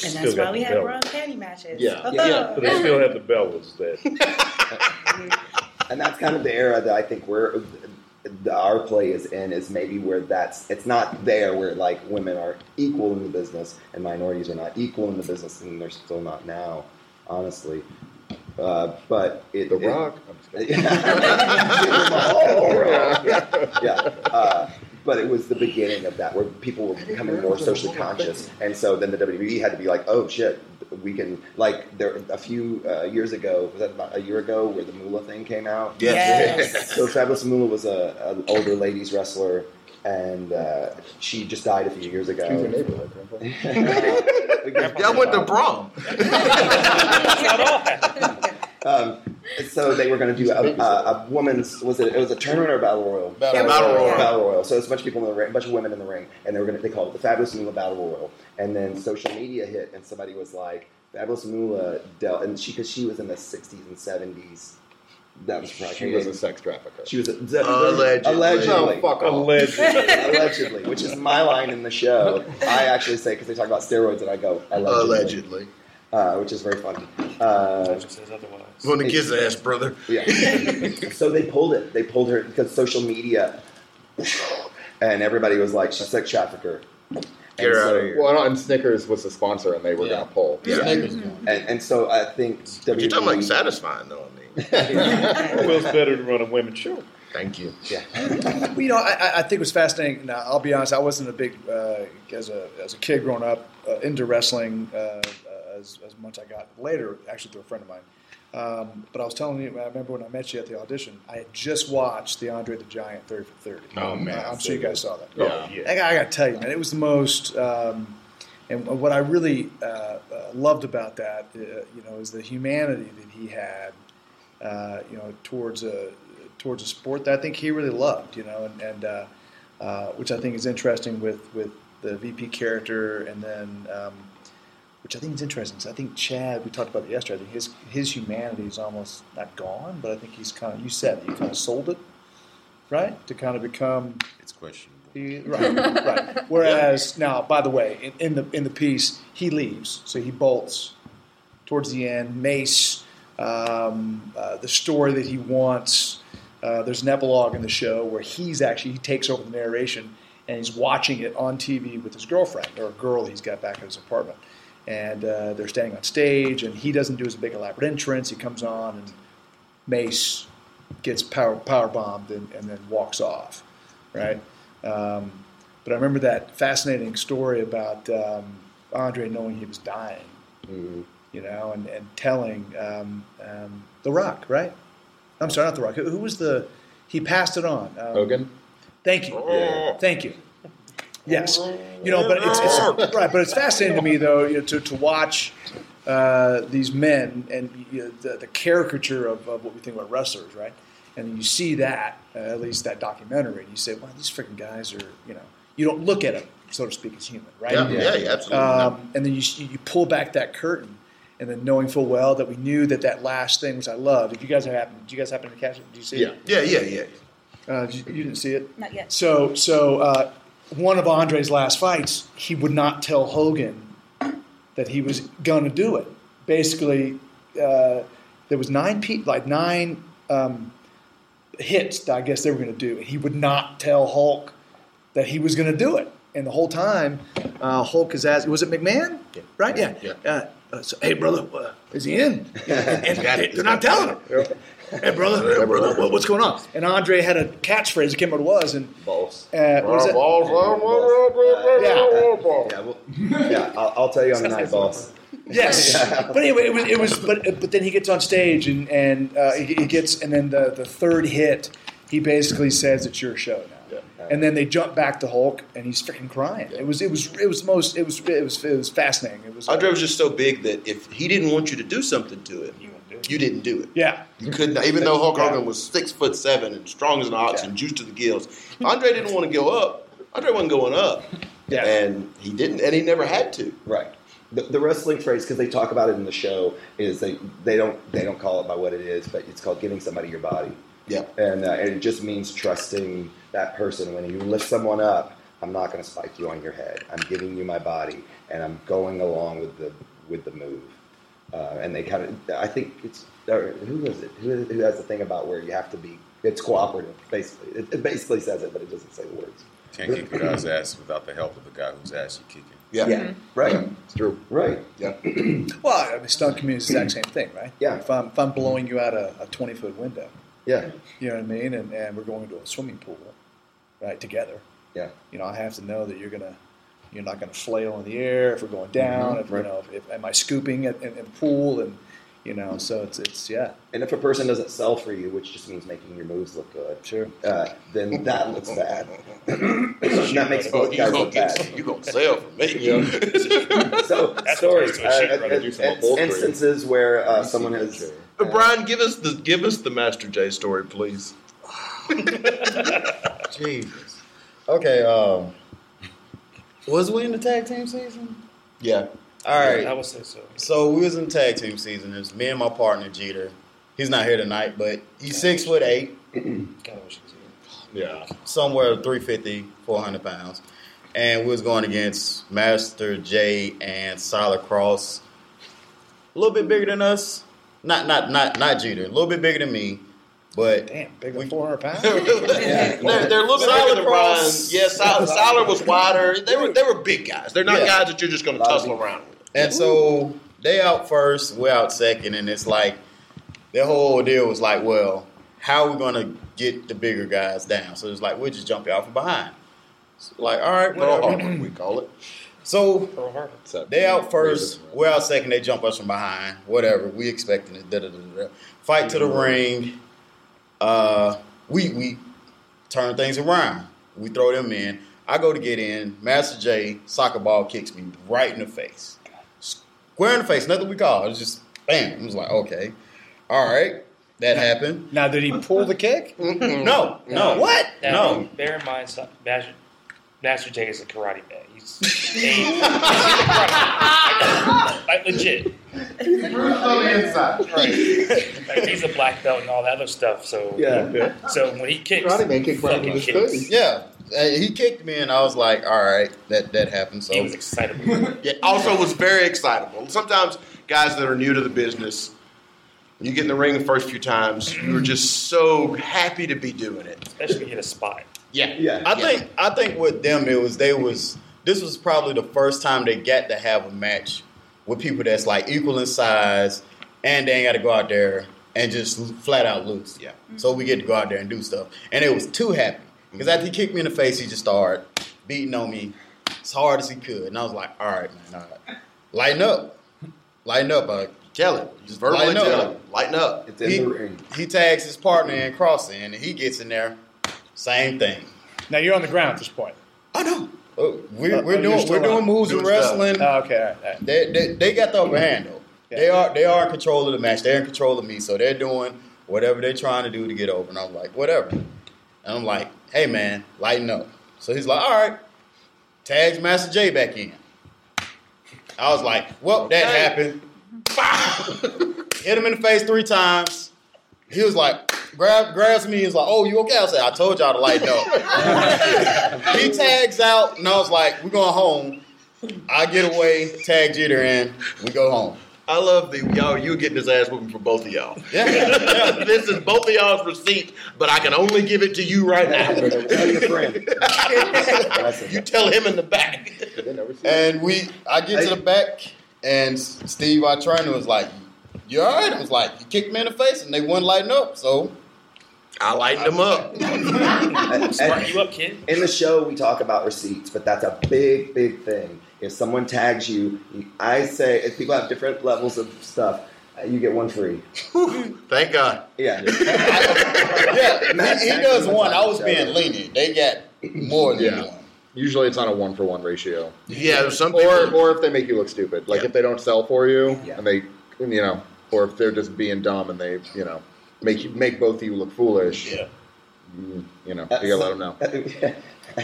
Speaker 6: And that's why we have Ron Patty matches.
Speaker 4: Yeah.
Speaker 3: Yeah.
Speaker 13: But they still have the bellas that
Speaker 3: and that's kind of the era that I think we're the, our play is in is maybe where that's it's not there where like women are equal in the business and minorities are not equal in the business and they're still not now, honestly. Uh, but it,
Speaker 4: The
Speaker 3: it-
Speaker 4: Rock.
Speaker 3: Rock. yeah, yeah. Uh, but it was the beginning of that where people were becoming more socially conscious, and so then the WWE had to be like, oh shit, we can like there a few uh, years ago was that about a year ago where the Moolah thing came out.
Speaker 1: Yes.
Speaker 6: Yes.
Speaker 3: So Fabulous Moolah was a, an older ladies wrestler, and uh, she just died a few years ago.
Speaker 4: Excuse your neighborhood, Grandpa.
Speaker 1: y'all went to prom.
Speaker 3: Um, so they were going to do a, a, a woman's was it it was a tournament or a battle royal?
Speaker 9: Battle
Speaker 1: Battle Royal.
Speaker 3: Battle royal. So it's a bunch of people in the ring, a bunch of women in the ring, and they were going to they called it the Fabulous Moolah Battle Royal. And then social media hit, and somebody was like, "Fabulous Moolah," dealt, and she because she was in the '60s and '70s. That was probably
Speaker 4: She was a sex trafficker.
Speaker 3: She was a,
Speaker 1: Allegedly.
Speaker 3: allegedly.
Speaker 4: Oh, fuck off.
Speaker 13: allegedly.
Speaker 3: allegedly, which is my line in the show. I actually say because they talk about steroids, and I go allegedly,
Speaker 1: Allegedly.
Speaker 3: Uh, which is very funny. Uh,
Speaker 5: Legend says otherwise.
Speaker 1: Want to kiss ass, brother.
Speaker 3: yeah. so they pulled it. They pulled her because social media, and everybody was like, "She's a sex trafficker."
Speaker 1: Get
Speaker 3: And
Speaker 1: her
Speaker 3: so-
Speaker 1: out of here.
Speaker 4: Well, and Snickers was the sponsor, and they were
Speaker 9: Yeah.
Speaker 4: going to pull.
Speaker 1: Yeah.
Speaker 9: Snickers.
Speaker 3: And, and so I think
Speaker 1: But you're talking like
Speaker 3: WWE
Speaker 1: satisfying, though. I mean,
Speaker 13: well, it's better to run a women's show.
Speaker 1: thank you. Yeah.
Speaker 8: Well, you know, I, I- I think it was fascinating. Now, I'll be honest, I wasn't a big uh, as a as a kid growing up uh, into wrestling uh, as as much I got later, actually through a friend of mine. Um, but I was telling you, I remember when I met you at the audition, I had just watched the Andre the Giant thirty for thirty.
Speaker 1: Oh, man.
Speaker 8: I'm sure you guys saw that.
Speaker 13: Oh, yeah.
Speaker 8: I, got- I got to tell you, man, it was the most. Um, and what I really uh, uh, loved about that, uh, you know, is the humanity that he had, uh, you know, towards a towards a sport that I think he really loved, you know, and, and uh, uh, which I think is interesting with with the VP character, and then um, which I think is interesting. So I think Chad, we talked about it yesterday. I think his his humanity is almost not gone, but I think he's kind of you said it, he kind of sold it, right, to kind of become
Speaker 7: It's questionable.
Speaker 8: he, right, right. Whereas now, by the way, in, in the in the piece, he leaves, so he bolts towards the end. Mace, um, uh, the story that he wants. Uh, there's an epilogue in the show where he's actually he takes over the narration and he's watching it on TV with his girlfriend or a girl he's got back at his apartment, and uh, they're standing on stage and he doesn't do his big elaborate entrance. He comes on and Mace gets power power bombed and, and then walks off, right? Um, but I remember that fascinating story about um, Andre knowing he was dying, you know, and, and telling um, um, The Rock, right? I'm sorry, not The Rock. Who, who was the? He passed it on. Um,
Speaker 4: Hogan?
Speaker 8: Thank you. Thank you. Yes, you know, but it's, it's right. But it's fascinating to me, though, you know, to to watch uh, these men and you know, the, the caricature of, of what we think about wrestlers, right? And you see that, uh, at least that documentary, and you say, "Wow, these freaking guys are," you know, you don't look at them, so to speak, as human, right?
Speaker 1: Yeah, yeah, yeah, absolutely.
Speaker 8: Um, and then you you pull back that curtain, and then knowing full well that we knew that that last thing, which I love. Did you guys happen? Did you guys happen to catch it? Did you see
Speaker 1: Yeah,
Speaker 8: it?
Speaker 1: yeah, yeah, yeah.
Speaker 8: Uh, you, you didn't see it.
Speaker 10: Not yet.
Speaker 8: So, so uh, one of Andre's last fights, he would not tell Hogan that he was going to do it. Basically, uh, there was nine pe- like nine um, hits that I guess they were going to do. And he would not tell Hulk that he was going to do it. And the whole time, uh, Hulk is asking, was it McMahon? Right? Yeah.
Speaker 1: Yeah.
Speaker 8: Uh, so, hey, brother, uh, is he in? And, and they, they're not telling him. Hey, brother,
Speaker 1: Hey, brother.
Speaker 8: what- what's going on? And Andre had a catchphrase. I can't remember what it was. And
Speaker 3: balls.
Speaker 8: uh, what is it?
Speaker 3: Yeah, well, yeah. I'll, I'll tell you on the night, boss.
Speaker 8: Yes, but anyway, it was, it was but but then he gets on stage and and uh, he, he gets and then the the third hit, he basically says it's your show now, and then they jump back to Hulk and he's freaking crying. It was it was it was most it was it was it was fascinating. It was
Speaker 1: Andre was just so big that if he didn't want you to do something to it, you didn't do it.
Speaker 8: yeah.
Speaker 1: You couldn't, even though Hulk
Speaker 8: Yeah.
Speaker 1: Hogan was six foot seven and strong as an ox and juiced to the gills. Andre didn't want to go up. Andre wasn't going up,
Speaker 8: Yeah.
Speaker 1: and he didn't, and he never had to.
Speaker 3: Right. The, the wrestling phrase, because they talk about it in the show, is they they don't they don't call it by what it is, but it's called giving somebody your body.
Speaker 1: Yeah.
Speaker 3: And, uh, and it just means trusting that person. When you lift someone up, I'm not going to spike you on your head. I'm giving you my body, and I'm going along with the with the move. Uh, and they kind of, I think it's or who is it? Who, who has the thing about where you have to be? It's cooperative, basically. It, it basically says it, but it doesn't say the words.
Speaker 7: Can't kick a guy's ass without the help of the guy whose ass you kicking.
Speaker 1: Yeah.
Speaker 3: Yeah, right.
Speaker 1: It's true.
Speaker 3: Right.
Speaker 1: Yeah.
Speaker 8: Well, I mean, stunt community is the exact same thing, right?
Speaker 3: Yeah.
Speaker 8: If I'm, if I'm blowing you out a, a 20 foot window,
Speaker 3: Yeah.
Speaker 8: you know what I mean, and, and we're going to a swimming pool, right, together.
Speaker 3: Yeah.
Speaker 8: You know, I have to know that you're gonna, you're not gonna flail in the air if we're going down. If you know, if, if am I scooping at, in, in the pool, and you know, so it's it's yeah,
Speaker 3: And if a person doesn't sell for you, which just means making your moves look good,
Speaker 8: sure.
Speaker 3: uh, then that looks bad. that makes both
Speaker 1: you
Speaker 3: guys
Speaker 1: gonna
Speaker 3: look
Speaker 1: get,
Speaker 3: bad.
Speaker 1: You gonna sell for me?
Speaker 3: So
Speaker 5: That's
Speaker 3: stories,
Speaker 5: what
Speaker 3: uh, uh, uh, instances where uh, someone has.
Speaker 1: Uh, Brian, give us the give us the Master J story, please.
Speaker 9: Jesus. Okay. Um, was we in the tag team season?
Speaker 1: Yeah.
Speaker 9: All right.
Speaker 5: I would say so.
Speaker 9: So we was in tag team season. It's me and my partner Jeter. He's not here tonight, but he's six foot eight,
Speaker 5: Kind of wish he was here.
Speaker 9: yeah, somewhere 350, 400 pounds. And we was going against Master J and Solid Cross. A little bit bigger than us. Not not not not Jeter. A little bit bigger than me. But
Speaker 8: Damn, bigger than 400 pounds.
Speaker 1: they're, they're a little bit
Speaker 9: Solid
Speaker 1: bigger than Brian. Yeah, Sol- Solar was wider. They were they were big guys. They're not
Speaker 9: Yeah.
Speaker 1: guys that you're just going to
Speaker 3: Lot
Speaker 1: tussle around with.
Speaker 9: And so they out first, we're out second, and it's like their whole deal was like, well, how are we gonna get the bigger guys down? So it's like we'll just jump out from behind. So like, all right,
Speaker 1: Pearl
Speaker 9: whatever.
Speaker 1: Harbor, we call it.
Speaker 9: So
Speaker 5: Pearl Harbor.
Speaker 9: they out first, we're out second, they jump us from behind. Whatever, we expecting it. Da, da, da, da. Fight to the ring. Uh, we we turn things around. We throw them in. I go to get in. Master J soccer ball kicks me right in the face, square in the face. Nothing we call. It's just bam. I was like, okay, all right, that happened.
Speaker 8: now, did he pull the kick?
Speaker 9: No, no, what?
Speaker 5: Now,
Speaker 9: No.
Speaker 5: Bear in mind, so- Master, Master J is a karate man. He's, he's a karate, like legit.
Speaker 9: inside.
Speaker 5: Right. Like, he's a black belt and all that other stuff. So
Speaker 3: Yeah.
Speaker 5: So when he kicks,
Speaker 4: Karate Man kicked right in
Speaker 5: fucking
Speaker 4: his
Speaker 5: kicks.
Speaker 4: face.
Speaker 9: Yeah, uh, he kicked me, and I was like, all right, that that happened. So
Speaker 5: He was excited.
Speaker 1: Yeah, also was very excitable. Sometimes guys that are new to the business, you get in the ring the first few times, you're just so happy to be doing it.
Speaker 5: Especially when you hit a spot.
Speaker 1: Yeah,
Speaker 3: Yeah.
Speaker 9: I think I think with them it was they was this was probably the first time they got to have a match with people that's like equal in size and they ain't got to go out there and just flat out lose.
Speaker 1: Yeah.
Speaker 9: So we get to go out there and do stuff. And it was too happy because after he kicked me in the face, he just started beating on me as hard as he could, and I was like, all right, man, all right, lighten up, lighten up. Uh,
Speaker 1: Tell him. Just verbally
Speaker 9: Lighten up.
Speaker 1: him. Lighten up.
Speaker 3: It's in
Speaker 9: he,
Speaker 3: the ring.
Speaker 9: he tags his partner in crossing, and he gets in there. Same thing.
Speaker 8: Now you're on the ground at this point.
Speaker 9: I know. Oh, we're,
Speaker 8: Uh,
Speaker 9: we're
Speaker 8: you're
Speaker 9: doing we're doing moves
Speaker 1: Doing
Speaker 9: and wrestling.
Speaker 8: Oh, okay, all right, all right.
Speaker 9: They, they they got the upper hand though.
Speaker 8: Yeah.
Speaker 9: They are they are in control of the match. They're in control of me, so they're doing whatever they're trying to do to get over. And I'm like, whatever. And I'm like, hey man, lighten up. So he's like, all right. Tags Master J back in. I was like, well, that happened. Hit him in the face three times. He was like, grab, grabs me. He was like, oh, you okay? I said, I told y'all to lighten up. he tags out, and I was like, we're going home. I get away, tag Jeter in, we go home.
Speaker 1: I love the y'all. You getting this ass whooping for both of y'all.
Speaker 9: Yeah.
Speaker 1: this is both of y'all's receipt, but I can only give it to you right now.
Speaker 3: Tell your friend.
Speaker 1: You tell him in the back.
Speaker 9: And we, I get to the back, and Steve, our trainer, was like, "You all right?" I was like, "You kicked me in the face, and they wouldn't lighten up." So
Speaker 1: I lightened them up.
Speaker 3: And-
Speaker 5: Smart you up, kid.
Speaker 3: in the show, we talk about receipts, but that's a big, big thing. If someone tags you, you- I say if people have different levels of stuff, uh, you get one free.
Speaker 1: Thank God.
Speaker 3: Yeah.
Speaker 9: yeah, he, he does one. I was being lenient. They got more than
Speaker 4: Yeah.
Speaker 9: one.
Speaker 4: Usually it's on a one for one ratio.
Speaker 1: Yeah, some people.
Speaker 4: Or or if they make you look stupid. Like
Speaker 1: Yeah.
Speaker 4: if they don't sell for you
Speaker 3: Yeah.
Speaker 4: and they you know, or if they're just being dumb and they, you know, make you make both of you look foolish.
Speaker 9: Yeah.
Speaker 4: You, you know,
Speaker 3: Uh,
Speaker 4: you gotta let them know.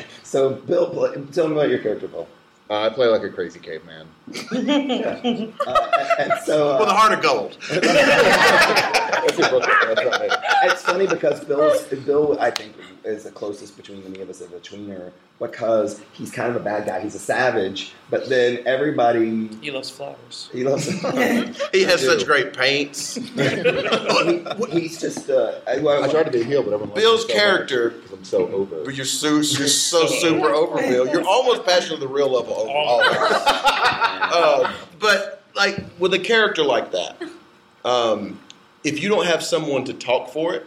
Speaker 3: so, Bill, pl- tell me about your character, Bill.
Speaker 4: Uh, I play like a crazy caveman.
Speaker 3: Uh, and so, uh,
Speaker 1: With a heart of gold.
Speaker 4: That's your book. That's not me.
Speaker 3: it's funny because Bill's Bill, I think, is the closest between any of us of a tweener because he's kind of a bad guy. He's a savage, but then everybody
Speaker 5: He loves flowers.
Speaker 3: he loves.
Speaker 1: He has such great paints.
Speaker 3: he, he's just. Uh, I, well,
Speaker 4: I tried to be a heel, but everyone
Speaker 1: Bill's
Speaker 4: likes so
Speaker 1: character-
Speaker 4: much 'cause I'm so over.
Speaker 1: But you're so you're so super over Bill. You're almost passionate to the real level over all of us. Uh, but like with a character like that, um, if you don't have someone to talk for it,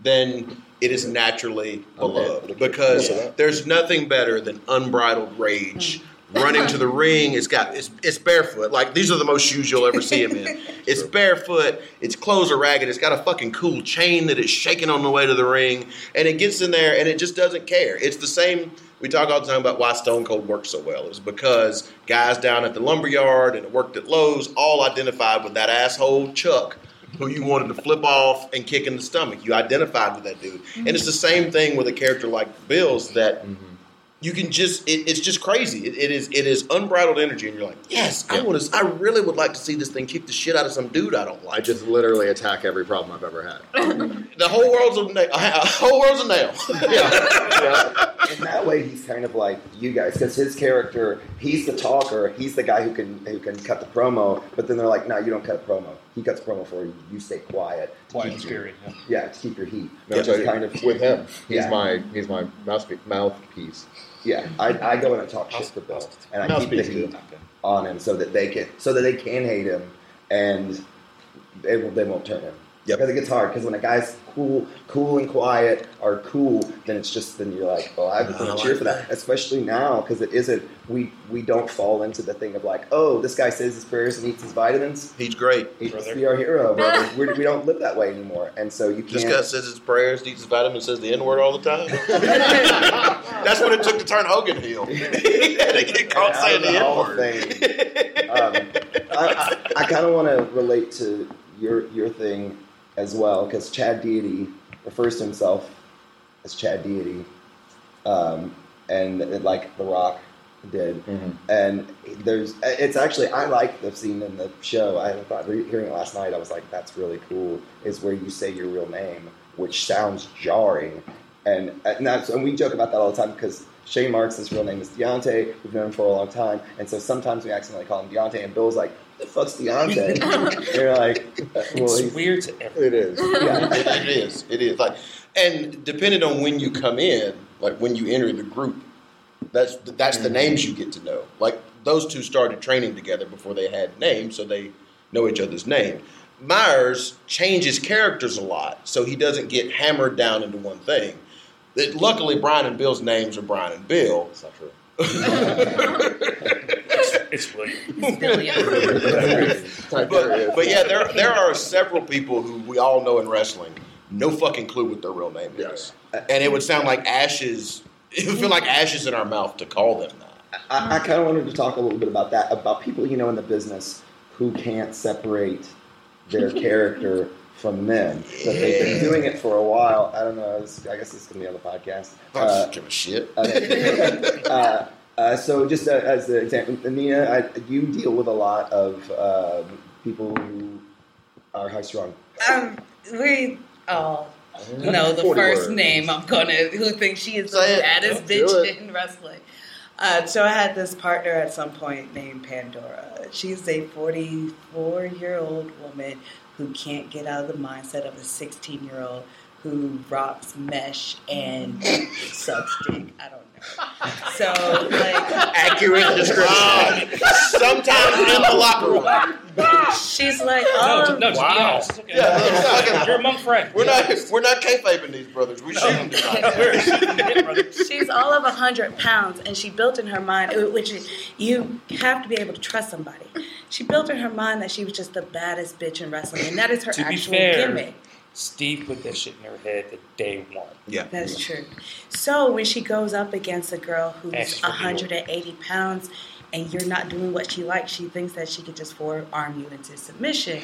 Speaker 1: then it is naturally beloved because there's nothing better than unbridled rage. Running to the ring, it's got it's, it's barefoot. Like these are the most shoes you'll ever see him in. It's barefoot. Its clothes are ragged. It's got a fucking cool chain that is shaking on the way to the ring, and it gets in there and it just doesn't care. It's the same. We talk all the time about why Stone Cold works so well. It's because guys down at the lumberyard and it worked at Lowe's all identified with that asshole Chuck who you wanted to flip off and kick in the stomach. You identified with that dude. And it's the same thing with a character like Bill's that mm-hmm. You can just it, it's just crazy. It, it is it is unbridled energy and you're like, "Yes, I want to I really would like to see this thing kick the shit out of some dude I don't
Speaker 4: I
Speaker 1: like."
Speaker 4: just literally attack every problem I've ever had.
Speaker 1: The whole world's a nail. A whole world's a nail. Yeah.
Speaker 3: in that way, he's kind of like you guys because his character, he's the talker, he's the guy who can who can cut the promo. But then they're like, "No, you don't cut a promo. He cuts promo for you. You stay quiet.
Speaker 11: Quiet
Speaker 3: keep
Speaker 11: and scary. Yeah.
Speaker 3: Yeah, to keep your heat."
Speaker 4: No,
Speaker 3: Which
Speaker 4: tell
Speaker 3: kind of
Speaker 4: with him, he's
Speaker 3: Yeah.
Speaker 4: my he's my mouthpiece.
Speaker 3: Yeah, I, I go in and talk shit to Bill, and I keep the heat on him so that they can so that they can hate him, and they will they won't turn him.
Speaker 1: Yep.
Speaker 3: Because it gets hard. Because when a guy's cool, cool and quiet are cool, then it's just then you're like, oh, I
Speaker 1: I
Speaker 3: just want
Speaker 1: like
Speaker 3: to cheer for that. Especially now, because it isn't. We we don't fall into the thing of like, oh, this guy says his prayers and eats his vitamins.
Speaker 1: He's great.
Speaker 3: He's
Speaker 5: Brother.
Speaker 3: be our hero, brother. We're, we don't live that way anymore, and so you
Speaker 1: This
Speaker 3: can't.
Speaker 1: guy says his prayers, eats his vitamins, says the N word all the time. That's what it took to turn Hogan heel. he had to get caught saying the
Speaker 3: the
Speaker 1: N word.
Speaker 3: Um, I, I, I kind of want to relate to your your thing as well because Chad Deity refers to himself as Chad Deity, um, and it, like The Rock did. And there's it's actually I like the scene in the show. I thought re- hearing it last night, I was like, that's really cool. Is where you say your real name, which sounds jarring, and and that's and we joke about that all the time because. Shane Marks, his real name is Deontay. We've known him for a long time, and so sometimes we accidentally call him Deontay, and Bill's like, "The fuck's Deontay?" and you're like, "Well,
Speaker 5: it's weird to everyone.
Speaker 4: It is.
Speaker 3: Yeah,
Speaker 1: it, it is. It is. like, and depending on when you come in, like when you enter the group, that's that's the mm-hmm. names you get to know. Like those two started training together before they had names, so they know each other's name. Myers changes characters a lot, so he doesn't get hammered down into one thing. That- Luckily, Brian and Bill's names are Brian and Bill.
Speaker 4: That's not true.
Speaker 5: It's William.
Speaker 1: but, but yeah, there there are several people who we all know in wrestling, no fucking clue what their real name is, and it would sound like ashes. It would feel like ashes in our mouth to call them that.
Speaker 3: I, I kind of wanted to talk a little bit about that, about people you know in the business who can't separate their character from them. But they've been doing it for a while. I don't know. It's, I guess this is going to be on the podcast.
Speaker 1: I
Speaker 3: Uh,
Speaker 1: don't give a shit.
Speaker 3: Okay. uh, uh, so, just uh, as an example, Nina, I, you deal with a lot of um, people who are high strung.
Speaker 6: Um, we oh no, the first
Speaker 4: words.
Speaker 6: name I'm gonna who thinks she is the
Speaker 1: Say it.
Speaker 6: baddest bitch
Speaker 4: it.
Speaker 6: in wrestling. Uh, so I had this partner at some point named Pandora. She's a 44 year old woman who can't get out of the mindset of a 16 year old who rocks mesh and sucks dick. I don't. So like
Speaker 1: Accurate description. Sometimes in the locker room.
Speaker 6: she's like,
Speaker 5: No,
Speaker 6: oh,
Speaker 5: to, no, to be
Speaker 1: Wow.
Speaker 5: honest. Okay.
Speaker 1: Yeah, fucking-
Speaker 5: You're among friends.
Speaker 1: We're not we're not kayfabing these brothers. We shoot them tonight.
Speaker 5: We're shooting.
Speaker 6: She's all of 100 pounds, and she built in her mind, uh, which is, you have to be able to trust somebody. She built in her mind that she was just the baddest bitch in wrestling, and that is her
Speaker 5: To be
Speaker 6: actual
Speaker 5: fair,
Speaker 6: gimmick.
Speaker 5: Steve put that shit in her head the day one.
Speaker 1: Yeah.
Speaker 6: That's true. So when she goes up against a girl who's
Speaker 5: Extra
Speaker 6: 180 pounds, and you're not doing what she likes, she thinks that she could just forearm you into submission.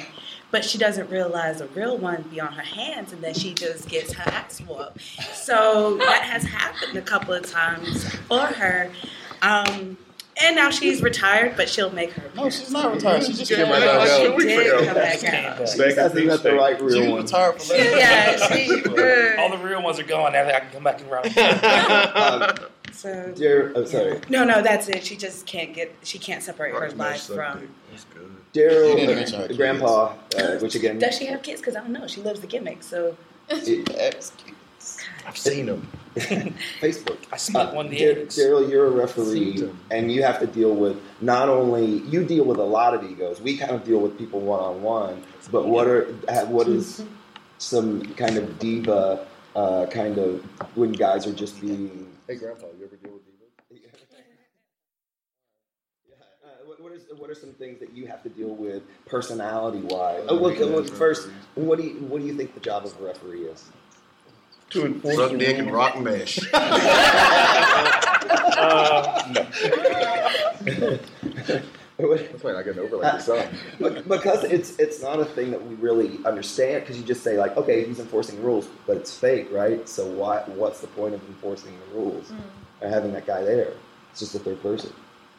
Speaker 6: But she doesn't realize a real one be on her hands, and then she just gets her ass whooped. So that has happened a couple of times for her. Um, And now she's retired, but she'll make her.
Speaker 9: No, she's not retired. She just
Speaker 6: Yeah,
Speaker 9: came right back
Speaker 6: she did come back out.
Speaker 1: She hasn't met the right real
Speaker 9: She
Speaker 1: one.
Speaker 9: retired for that.
Speaker 6: Yeah, she. uh,
Speaker 5: All the real ones are gone. Now I can come back and run.
Speaker 6: so
Speaker 3: Dar- oh, sorry.
Speaker 6: no, no, that's it. She just can't get. She can't separate her life from.
Speaker 3: Daryl,
Speaker 9: He didn't mention her
Speaker 3: uh,
Speaker 9: kids.
Speaker 3: Grandpa, uh, which again,
Speaker 6: Does she have kids? Because I don't know. She loves the gimmick. So
Speaker 1: I've seen them.
Speaker 3: Facebook.
Speaker 5: I spent one the
Speaker 3: Dar-
Speaker 5: eggs.
Speaker 3: Daryl, you're a referee, and you have to deal with not only you deal with a lot of egos. We kind of deal with people one on one, but what are what is some kind of diva uh, kind of when guys are just being
Speaker 4: Hey, Grandpa, you ever deal with divas?
Speaker 3: Uh, what, what, is, what are some things that you have to deal with personality wise? Oh, look, look, first, what do you what do you think the job of a referee is?
Speaker 13: To enforce
Speaker 1: Suck
Speaker 13: the
Speaker 1: dick and
Speaker 13: rules.
Speaker 1: rock mesh.
Speaker 4: Uh, That's why I get an over like your son.
Speaker 3: Uh, because it's it's not a thing that we really understand. Because you just say like, okay, he's enforcing rules, but it's fake, right? So why? What's the point of enforcing the rules mm. or having that guy there? It's just a third person.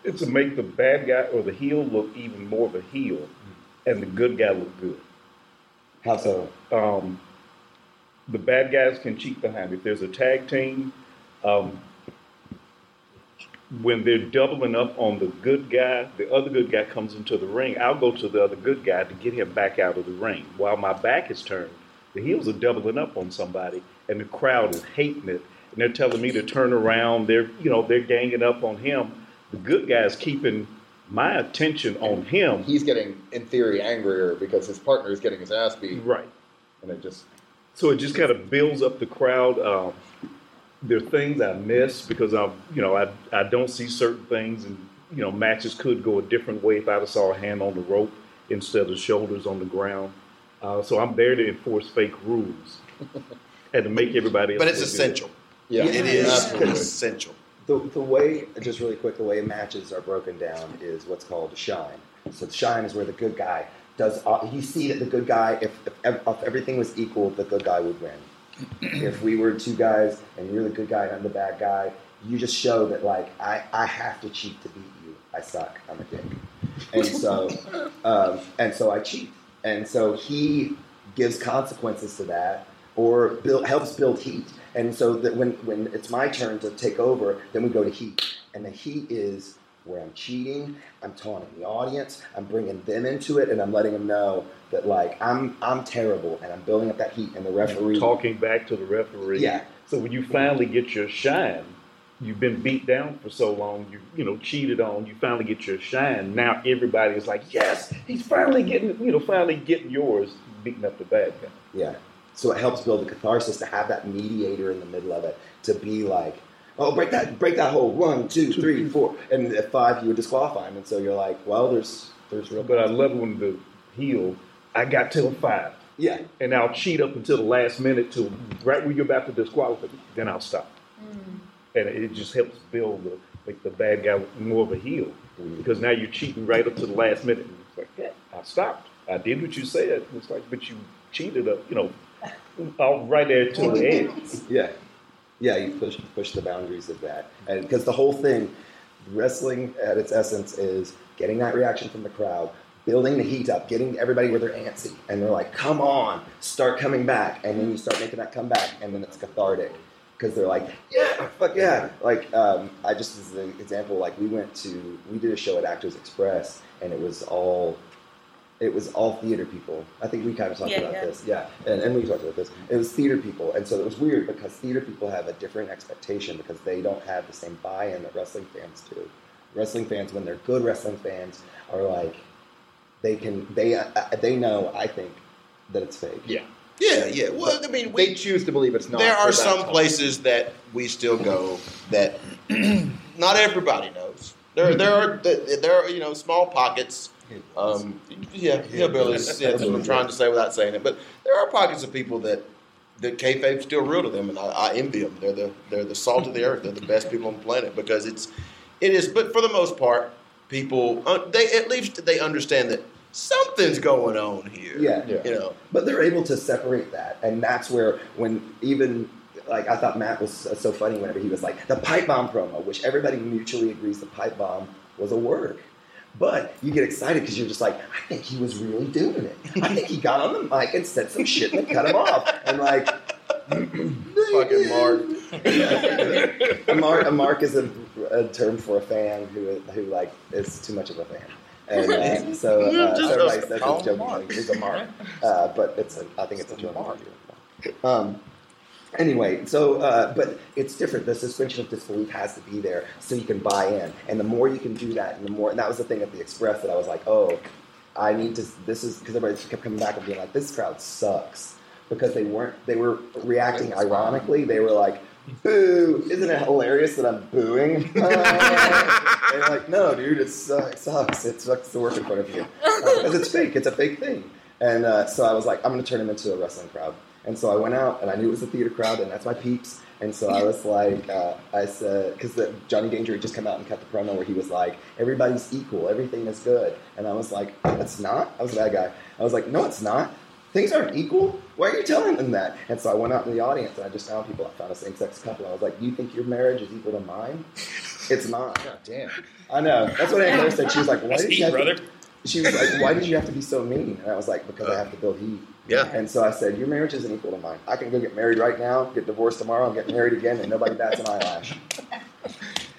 Speaker 13: It's to make the bad guy or the heel look even more of a heel, mm. and the good guy look good.
Speaker 3: How so?
Speaker 13: Um, the bad guys can cheat behind. If there's a tag team, um, when they're doubling up on the good guy, the other good guy comes into the ring. I'll go to the other good guy to get him back out of the ring. While my back is turned, the heels are doubling up on somebody, and the crowd is hating it. And they're telling me to turn around. They're you know they're ganging up on him. The good guy's keeping my attention on him.
Speaker 4: He's getting, in theory, angrier because his partner is getting his ass beat.
Speaker 13: Right.
Speaker 4: And it just
Speaker 13: So it just kind of builds up the crowd. Um, there are things I miss because I'm, you know, I, I don't see certain things, and you know, matches could go a different way if I saw a hand on the rope instead of shoulders on the ground. Uh, so I'm there to enforce fake rules and to make everybody else.
Speaker 1: But it's
Speaker 13: look good.
Speaker 1: essential.
Speaker 4: Yeah,
Speaker 1: It is
Speaker 4: absolutely.
Speaker 1: essential.
Speaker 3: The, the way, just really quick, the way matches are broken down is what's called the shine. So shine is where the good guy does. Uh, you see that the good guy, if, if, if everything was equal, the good guy would win. if we were two guys and you're the good guy and I'm the bad guy, you just show that like I, I have to cheat to beat you. I suck. I'm a dick. And so um, and so I cheat. And so he gives consequences to that or build, helps build heat. And so that when, when it's my turn to take over, then we go to heat. And the heat is where I'm cheating, I'm taunting the audience, I'm bringing them into it, and I'm letting them know that like I'm I'm terrible, and I'm building up that heat. And the referee
Speaker 13: talking back to the referee.
Speaker 3: Yeah.
Speaker 13: So when you finally get your shine, you've been beat down for so long, you you know cheated on. You finally get your shine. Now everybody is like, yes, he's finally getting you know finally getting yours, beating up the bad guy.
Speaker 3: Yeah. So it helps build the catharsis to have that mediator in the middle of it to be like, oh, break that, break that hole. One, two, three, four, and at five you would disqualify him. And so you're like, well, there's there's real.
Speaker 13: But I love when the heel, I got till five.
Speaker 3: Yeah.
Speaker 13: And I'll cheat up until the last minute to right when you're about to disqualify, me, then I'll stop. Hmm. And it just helps build the make the bad guy more of a heel because now you're cheating right up to the last minute. And it's like, yeah, I stopped. I did what you said. It's like, but you cheated up, you know, all right there to the end.
Speaker 3: Yeah, yeah, you push push the boundaries of that, and because the whole thing, wrestling at its essence is getting that reaction from the crowd, building the heat up, getting everybody where they're antsy, and they're like, "Come on, start coming back," and then you start making that comeback, and then it's cathartic. Because they're like, "Yeah, fuck yeah!" Like um, I just as an example, like we went to we did a show at Actors Express, and it was all it was all theater people. I think we kind of talked
Speaker 10: Yeah,
Speaker 3: about
Speaker 10: yeah.
Speaker 3: this. Yeah, and, and we talked about this. It was theater people, and so it was weird because theater people have a different expectation because they don't have the same buy-in that wrestling fans do. Wrestling fans, when they're good wrestling fans, are like they can they uh, they know. I think that it's fake.
Speaker 4: Yeah.
Speaker 1: Yeah, yeah. Well, I mean,
Speaker 4: they choose to believe it's not.
Speaker 1: there are some
Speaker 4: time.
Speaker 1: places that we still go that not everybody knows. There, there are there are you know small pockets. Um, yeah, hillbillies. Yeah, that's what I'm trying to say without saying it. But there are pockets of people that that kayfabe's still real to them, and I, I envy them. They're the they're the salt of the earth. They're the best people on the planet because it's it is. But for the most part, people uh, they at least they understand that something's going on here.
Speaker 3: Yeah.
Speaker 1: you know.
Speaker 3: But they're able to separate that, and that's where when even like I thought Matt was so funny whenever he was like the pipe bomb promo, which everybody mutually agrees the pipe bomb was a work. But you get excited because you're just like, I think he was really doing it. I think he got on the mic and said some shit and cut him off. And like,
Speaker 1: Fucking Mark.
Speaker 3: a mark, a mark is a, a term for a fan who, who like is too much of a fan. And uh, so, uh,
Speaker 1: Just
Speaker 3: everybody
Speaker 1: a-
Speaker 3: says it's
Speaker 1: him
Speaker 3: joking.
Speaker 1: Mark.
Speaker 3: He's a mark, uh, but it's a, I think it's a joke. Um, anyway, so uh, but it's different. The suspension of disbelief has to be there so you can buy in, and the more you can do that, and the more. And that was the thing at the Express that I was like, oh, I need to. This is because everybody kept coming back and being like, this crowd sucks because they weren't. They were reacting ironically. They were like. Boo! Isn't it hilarious that I'm booing? Uh, and like, no, dude, it sucks. sucks. It sucks to work in front of you because it's fake. It's a fake thing. And uh, so I was like, I'm going to turn him into a wrestling crowd. And so I went out, and I knew it was a theater crowd, and that's my peeps. And so I was like, uh, I said, because Johnny Danger had just come out and cut the promo where he was like, everybody's equal, everything is good. And I was like, it's not. I was a bad guy. I was like, no, it's not. Things aren't equal. Why are you telling them that? And so I went out in the audience, and I just found people. I found a same-sex couple. I was like, you think your marriage is equal to mine? It's not. God
Speaker 8: damn.
Speaker 3: I know. That's what Aunt Claire said. She was like, why
Speaker 5: That's
Speaker 3: did you
Speaker 5: heat,
Speaker 3: have
Speaker 5: brother.
Speaker 3: To, she was like, why did you have to be so mean? And I was like, because I have to build heat.
Speaker 1: Yeah.
Speaker 3: And so I said, your marriage isn't equal to mine. I can go get married right now, get divorced tomorrow, and get married again, and nobody bats an eyelash.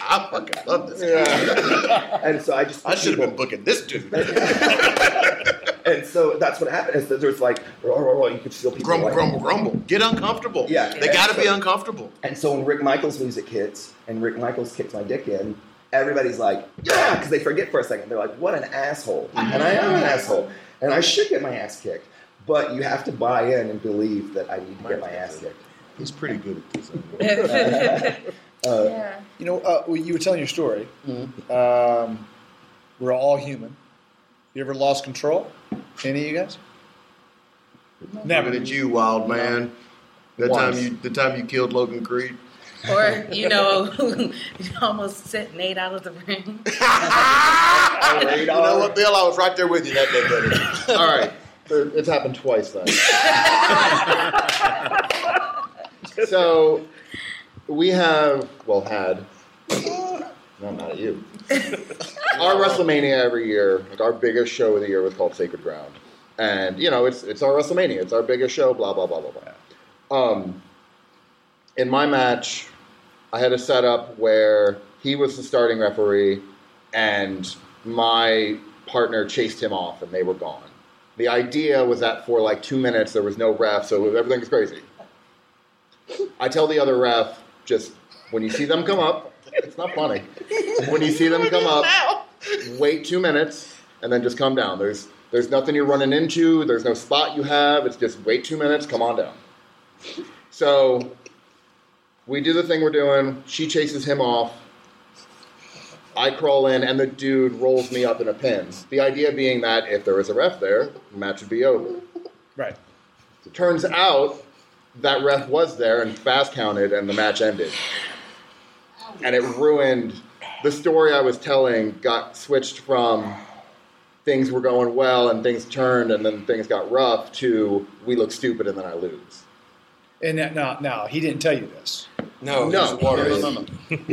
Speaker 1: I fucking love this. guy.
Speaker 3: And so I just
Speaker 1: I should have been booking this dude.
Speaker 3: And so that's what happened. Is that there's like, roar, roar, roar, you could feel people
Speaker 1: grumble,
Speaker 3: like,
Speaker 1: grumble, grumble. Get uncomfortable.
Speaker 3: Yeah.
Speaker 1: They got to be uncomfortable.
Speaker 3: And so when Rick Michaels music hits and Rick Michaels kicks my dick in, everybody's like, yeah, because they forget for a second. They're like, what an asshole. Mm-hmm. And I am an asshole. And I should get my ass kicked. But you have to buy in and believe that I need to get my ass kicked.
Speaker 1: He's pretty good at this.
Speaker 3: Uh,
Speaker 12: Yeah.
Speaker 8: You know, uh, well, you were telling your story.
Speaker 3: Mm-hmm.
Speaker 8: Um, we're all human. You ever lost control? Any of you guys? Never.
Speaker 1: Looking at you, wild man. That
Speaker 8: Once.
Speaker 1: time you, the time you killed Logan Creed.
Speaker 6: Or, you know, you almost sent Nate out of the ring.
Speaker 1: you know what, Bill? I was right there with you that day, buddy.
Speaker 4: All right, So it's happened twice then. so we have, well, had. No, I'm not at you. our WrestleMania every year, like our biggest show of the year was called Sacred Ground, and you know it's it's our WrestleMania, it's our biggest show, blah blah blah blah blah. Um, in my match, I had a setup where he was the starting referee, and my partner chased him off, and they were gone. The idea was that for like two minutes there was no ref, so everything was crazy. I tell the other ref, just when you see them come up, it's not funny. When you see them come up, wait two minutes and then just come down. There's there's nothing you're running into. There's no spot you have. It's just wait two minutes, come on down. So we do the thing we're doing. She chases him off. I crawl in, and the dude rolls me up in a pin. The idea being that if there was a ref there, the match would be over.
Speaker 8: Right.
Speaker 4: It turns out that ref was there and fast counted, and the match ended. And it ruined the story I was telling. Got switched from things were going well and things turned, and then things got rough to we look stupid and then I lose.
Speaker 8: And that, now no, he didn't tell you this.
Speaker 1: No,
Speaker 4: No,
Speaker 1: he's a waterhead.
Speaker 4: no, no,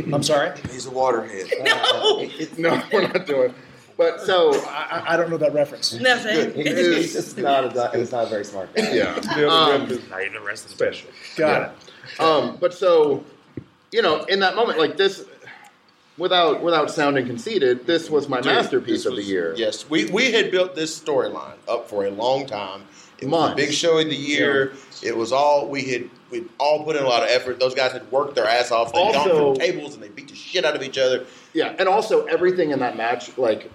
Speaker 4: no.
Speaker 8: I'm sorry.
Speaker 1: He's a waterhead.
Speaker 4: No, no, we're not doing. But so
Speaker 8: I, I- I don't know that reference.
Speaker 6: Nothing.
Speaker 3: He's, he's just not a, he's not a very smart guy.
Speaker 4: yeah, um,
Speaker 5: Not even the rest of the
Speaker 13: Special.
Speaker 8: Got it.
Speaker 4: um, but so you know, in that moment, like this, without without sounding conceited, this was my
Speaker 1: Dude,
Speaker 4: masterpiece
Speaker 1: this
Speaker 4: of the year.
Speaker 1: Yes, we, we had built this storyline up for a long time. It was
Speaker 4: Months.
Speaker 1: the big show of the year. It was all we had. We all put in a lot of effort. Those guys had worked their ass off. They
Speaker 4: Also-
Speaker 1: jumped from tables and they beat the shit out of each other.
Speaker 4: Yeah, and also everything in that match, like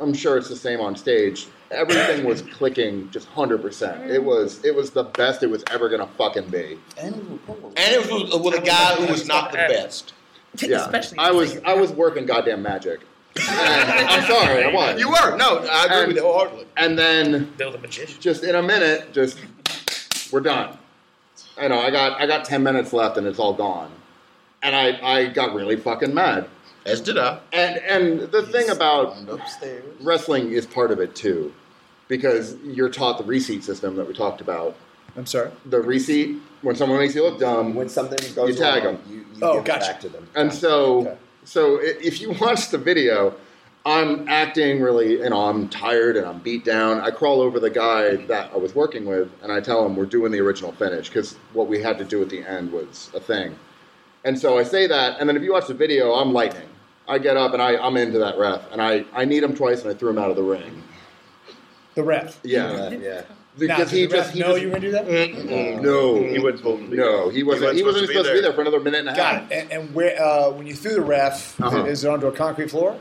Speaker 4: I'm sure it's the same on stage. Everything was clicking just hundred percent. It was it was the best it was ever gonna fucking be.
Speaker 1: And it was with, with a guy who was not the best.
Speaker 4: Yeah,
Speaker 6: Especially
Speaker 4: I was I was working goddamn magic. And I'm sorry, I was.
Speaker 1: You were no, I agree
Speaker 4: And-
Speaker 1: with you wholeheartedly.
Speaker 4: And then
Speaker 5: Bill the magician.
Speaker 4: just in a minute, just we're done. I know I got I got ten minutes left and it's all gone, and I I got really fucking mad.
Speaker 1: As did I.
Speaker 4: And and the thing about
Speaker 1: upstairs.
Speaker 4: wrestling is part of it too, because you're taught the receipt system that we talked about.
Speaker 8: I'm sorry.
Speaker 4: The receipt when someone makes you look dumb,
Speaker 3: When something goes
Speaker 4: You tag
Speaker 3: wrong,
Speaker 4: them.
Speaker 3: you, you
Speaker 8: Oh,
Speaker 3: give
Speaker 8: gotcha.
Speaker 3: it back to them.
Speaker 4: and so
Speaker 8: Okay.
Speaker 4: So if you watch the video, I'm acting really, you know, I'm tired and I'm beat down. I crawl over the guy that I was working with and I tell him we're doing the original finish because what we had to do at the end was a thing. And so I say that, and then if you watch the video, I'm lightning. I get up and I, I'm into that ref, and I, I need him twice and I threw him out of the ring.
Speaker 8: The ref.
Speaker 4: Yeah.
Speaker 3: yeah.
Speaker 8: Now,
Speaker 4: Because
Speaker 8: did
Speaker 4: he
Speaker 8: the ref
Speaker 4: just he
Speaker 8: know
Speaker 4: just,
Speaker 8: you were gonna do that?
Speaker 4: Mm-mm. no
Speaker 13: He wasn't supposed to be.
Speaker 4: no he wasn't he wasn't, supposed, to be there for another minute and a half.
Speaker 8: Got it. And, and where uh, when you threw the ref,
Speaker 4: Uh-huh.
Speaker 8: is it onto a concrete floor?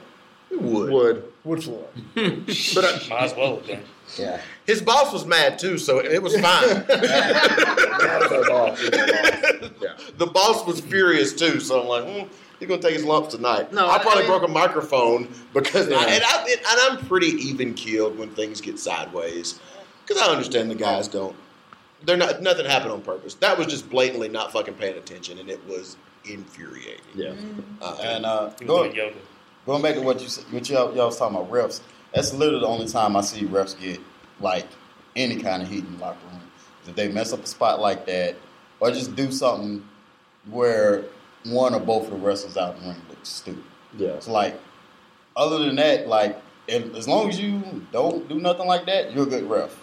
Speaker 1: Would.
Speaker 4: Wood.
Speaker 8: Wood floor.
Speaker 4: But I,
Speaker 5: Might as well have.
Speaker 3: Yeah.
Speaker 1: His boss was mad too, so it was fine.
Speaker 3: That was our boss. He was our boss.
Speaker 4: yeah.
Speaker 1: the boss was furious too, so I'm like, mm, he's gonna take his lumps tonight.
Speaker 4: No,
Speaker 1: I
Speaker 4: I-
Speaker 1: probably
Speaker 4: I-
Speaker 1: broke a microphone because,
Speaker 4: Yeah.
Speaker 1: I, and, I, and I'm pretty even keeled when things get sideways because I understand the guys don't. They're not. Nothing happened on purpose. That was just blatantly not fucking paying attention, and it was infuriating.
Speaker 4: Yeah.
Speaker 1: Uh,
Speaker 9: And uh,
Speaker 5: He was
Speaker 9: go,
Speaker 5: doing yoga.
Speaker 9: going back to what you said, what y'all, y'all was talking about refs. That's literally the only time I see refs get like any kind of heat in the locker room. If they mess up a spot like that, or just do something where one or both of the wrestlers out in the ring look stupid.
Speaker 4: Yeah.
Speaker 9: It's like, other than that, like, if, as long as you don't do nothing like that, you're a good ref.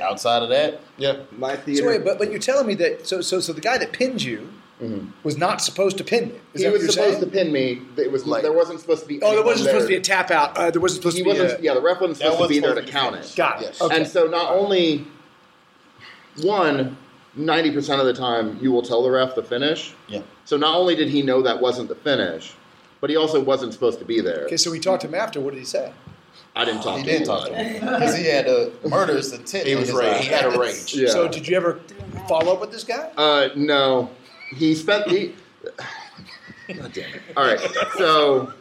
Speaker 9: Outside of that,
Speaker 1: yeah.
Speaker 3: My
Speaker 8: So
Speaker 3: theater.
Speaker 8: wait, but but you're telling me that so so so the guy that pinned you
Speaker 4: Mhm.
Speaker 8: was not supposed to pin you. Is
Speaker 4: He was supposed
Speaker 8: saying?
Speaker 4: to pin me. It was
Speaker 1: Like-
Speaker 4: there wasn't supposed to be.
Speaker 8: Oh, there wasn't supposed to be a tap out. Uh, there wasn't supposed
Speaker 4: He
Speaker 8: to be.
Speaker 4: wasn't.
Speaker 8: A,
Speaker 4: yeah, the ref wasn't supposed to
Speaker 9: wasn't
Speaker 4: be there to
Speaker 9: supposed to be
Speaker 4: count it.
Speaker 8: got it.
Speaker 1: Yes.
Speaker 8: Okay.
Speaker 4: And so not only one, ninety percent of the time you will tell the ref the finish.
Speaker 9: Yeah.
Speaker 4: So not only did he know that wasn't the finish, but he also wasn't supposed to be there.
Speaker 8: okay, so we talked to him after. What did he say?
Speaker 4: I didn't talk
Speaker 9: he
Speaker 4: to him.
Speaker 9: didn't talk to him because he had a murderous intent.
Speaker 1: He was
Speaker 9: his
Speaker 1: rage. He had a rage.
Speaker 4: Yeah.
Speaker 8: So did you ever follow up with this guy?
Speaker 4: Uh, no, he spent he. God damn it! All right, so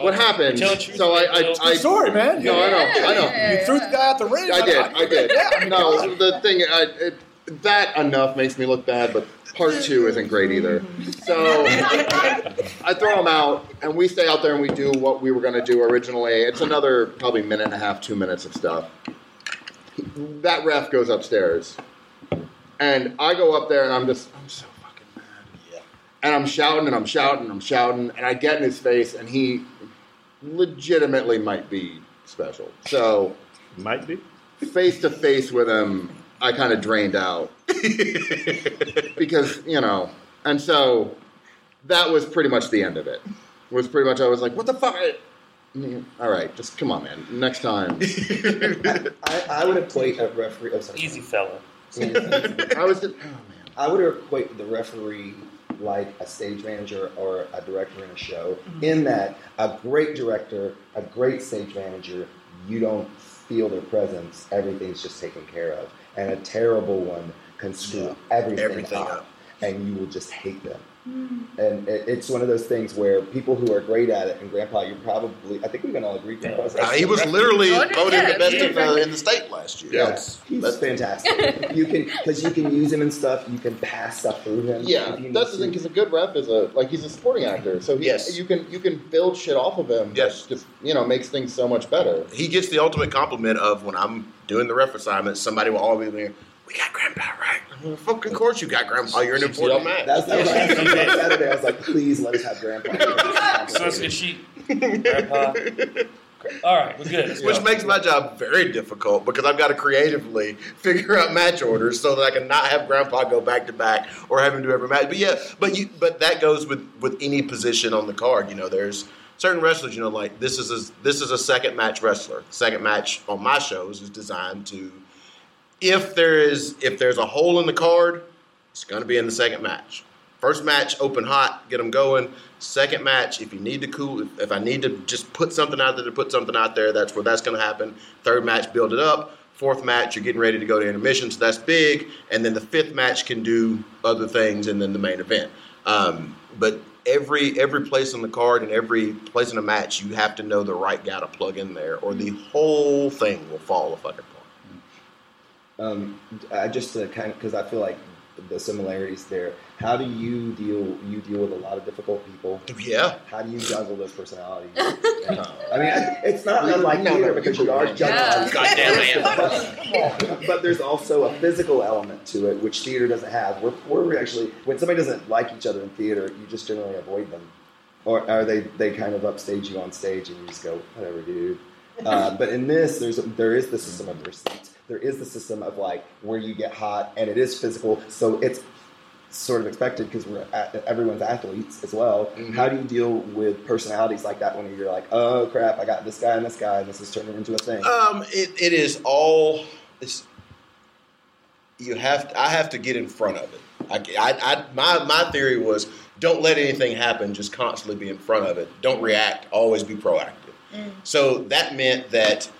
Speaker 4: what happened?
Speaker 5: Tell the truth,
Speaker 4: So I, I, I
Speaker 8: Good story, man.
Speaker 4: No, I know, I know.
Speaker 8: You threw the guy out the ring.
Speaker 4: I did, I did.
Speaker 8: Yeah,
Speaker 4: No, the thing, I, it, that enough makes me look bad, but part two isn't great either. So I throw him out, and we stay out there and we do what we were going to do originally. It's another probably minute and a half, two minutes of stuff. That ref goes upstairs, and I go up there and I'm just, I'm so fucking mad. Yeah. And I'm shouting and I'm shouting and I'm shouting, and I get in his face, and he legitimately might be special. So
Speaker 13: Might be.
Speaker 4: face to face with him, I kind of drained out because you know, and so that was pretty much the end of it. Was pretty much I was like, what the fuck? All right, just come on, man. Next time,
Speaker 3: I, I would equate a referee. Oh, sorry.
Speaker 5: Easy fella.
Speaker 4: I was. Just, oh man.
Speaker 3: I would equate the referee like a stage manager or a director in a show, mm-hmm. in that a great director, a great stage manager, you don't feel their presence, everything's just taken care of. And a terrible one can screw everything,
Speaker 1: Everything
Speaker 3: up,
Speaker 1: up.
Speaker 3: And you will just hate them. And it, it's one of those things where people who are great at it, and Grandpa, you're probably, I think we can all agree, Grandpa's
Speaker 1: Uh, he was literally
Speaker 12: Oh,
Speaker 1: voted the best in, uh, in the state last year.
Speaker 3: Yeah,
Speaker 1: That's-
Speaker 3: he's
Speaker 1: that's-
Speaker 3: fantastic. you can because you can use him and stuff. You can pass stuff through him.
Speaker 4: Yeah,
Speaker 3: if you
Speaker 4: that's the thing. Because a good rep is a like he's a supporting actor, so he,
Speaker 1: Yes.
Speaker 4: you can you can build shit off of him.
Speaker 1: Yes.
Speaker 4: just you know makes things so much better.
Speaker 1: he gets the ultimate compliment of when I'm doing the ref assignment, somebody will always be like, we got Grandpa right. I'm Fucking course you got Grandpa. You're an important man.
Speaker 3: That's that was what I asked Saturday. I was like, please let us have Grandpa.
Speaker 5: So is she, Grandpa? All right, we're good.
Speaker 1: Which makes my job very difficult because I've got to creatively figure out match orders so that I can not have Grandpa go back to back or have him do every match. But yeah, but you, but that goes with with any position on the card. You know, there's certain wrestlers. You know, like this is a, this is a second match wrestler. Second match on my shows is designed to if there is if there's a hole in the card, it's going to be in the second match. First match, open hot, get them going. Second match, if you need to cool, if, I need to just put something out there to put something out there, that's where that's going to happen. Third match, build it up. Fourth match, you're getting ready to go to intermission, so that's big. And then the fifth match can do other things, and then the main event. Um, but every every place on the card and every place in a match, you have to know the right guy to plug in there, or the whole thing will fall a fucking apart.
Speaker 3: Um, I just to kind of because I feel like the similarities there. How do you deal? You deal with a lot of difficult people.
Speaker 1: Yeah.
Speaker 3: How do you juggle those personalities? And, I mean, I- it's not unlike
Speaker 4: No, no,
Speaker 3: theater
Speaker 4: you
Speaker 3: because you
Speaker 4: can-
Speaker 3: are juggling.
Speaker 1: Goddamn
Speaker 3: But, but there's also a physical element to it, which theater doesn't have. We're, we're actually when somebody doesn't like each other in theater, you just generally avoid them or are they they kind of upstage you on stage and you just go whatever, dude. Uh, but in this, there's there is the system of receipts. There is the system of like where you get hot, and it is physical, so it's sort of expected because we're at, everyone's athletes as well.
Speaker 1: Mhm.
Speaker 3: How do you deal with personalities like that when you're like, oh crap, I got this guy and this guy, and this is turning into a thing?
Speaker 1: Um, it, it is all. It's, you have. I have to get in front of it. I, I, I, my my theory was don't let anything happen. Just constantly be in front of it. Don't react. Always be proactive. So that meant that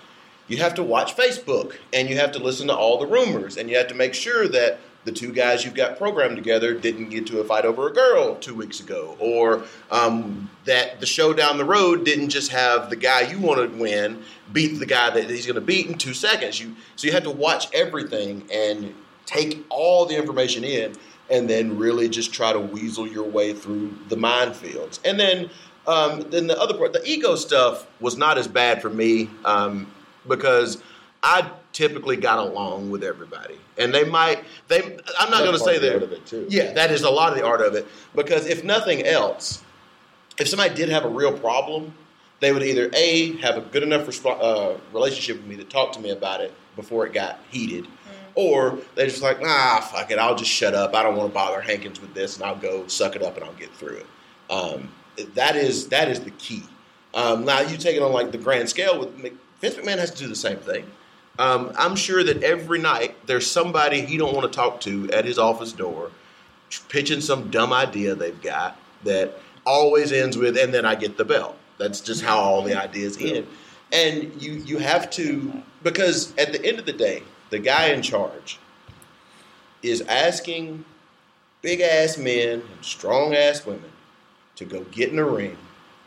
Speaker 1: you have to watch Facebook and you have to listen to all the rumors and you have to make sure that the two guys you've got programmed together didn't get to a fight over a girl two weeks ago, or um, that the show down the road didn't just have the guy you want to win beat the guy that he's going to beat in two seconds. You so you have to watch everything and take all the information in, and then really just try to weasel your way through the minefields. And then um, then the other part, the ego stuff, was not as bad for me um, because I typically got along with everybody, and they might. They, I'm not going to say that.
Speaker 4: of it, too.
Speaker 1: Yeah, that is a lot of the art of it because if nothing else, if somebody did have a real problem, they would either a have a good enough resp- uh, relationship with me to talk to me about it before it got heated, or they're just like, ah, fuck it, I'll just shut up. I don't want to bother Hankins with this, and I'll go suck it up and I'll get through it. Um, that is that is the key. Um, now you take it on like the grand scale with Mc- Vince McMahon has to do the same thing. Um, I'm sure that every night there's somebody he don't want to talk to at his office door, pitching some dumb idea they've got that always ends with, and then I get the belt. That's just how all the ideas end. And you you have to because at the end of the day, the guy in charge is asking big ass men and strong ass women to go get in a ring,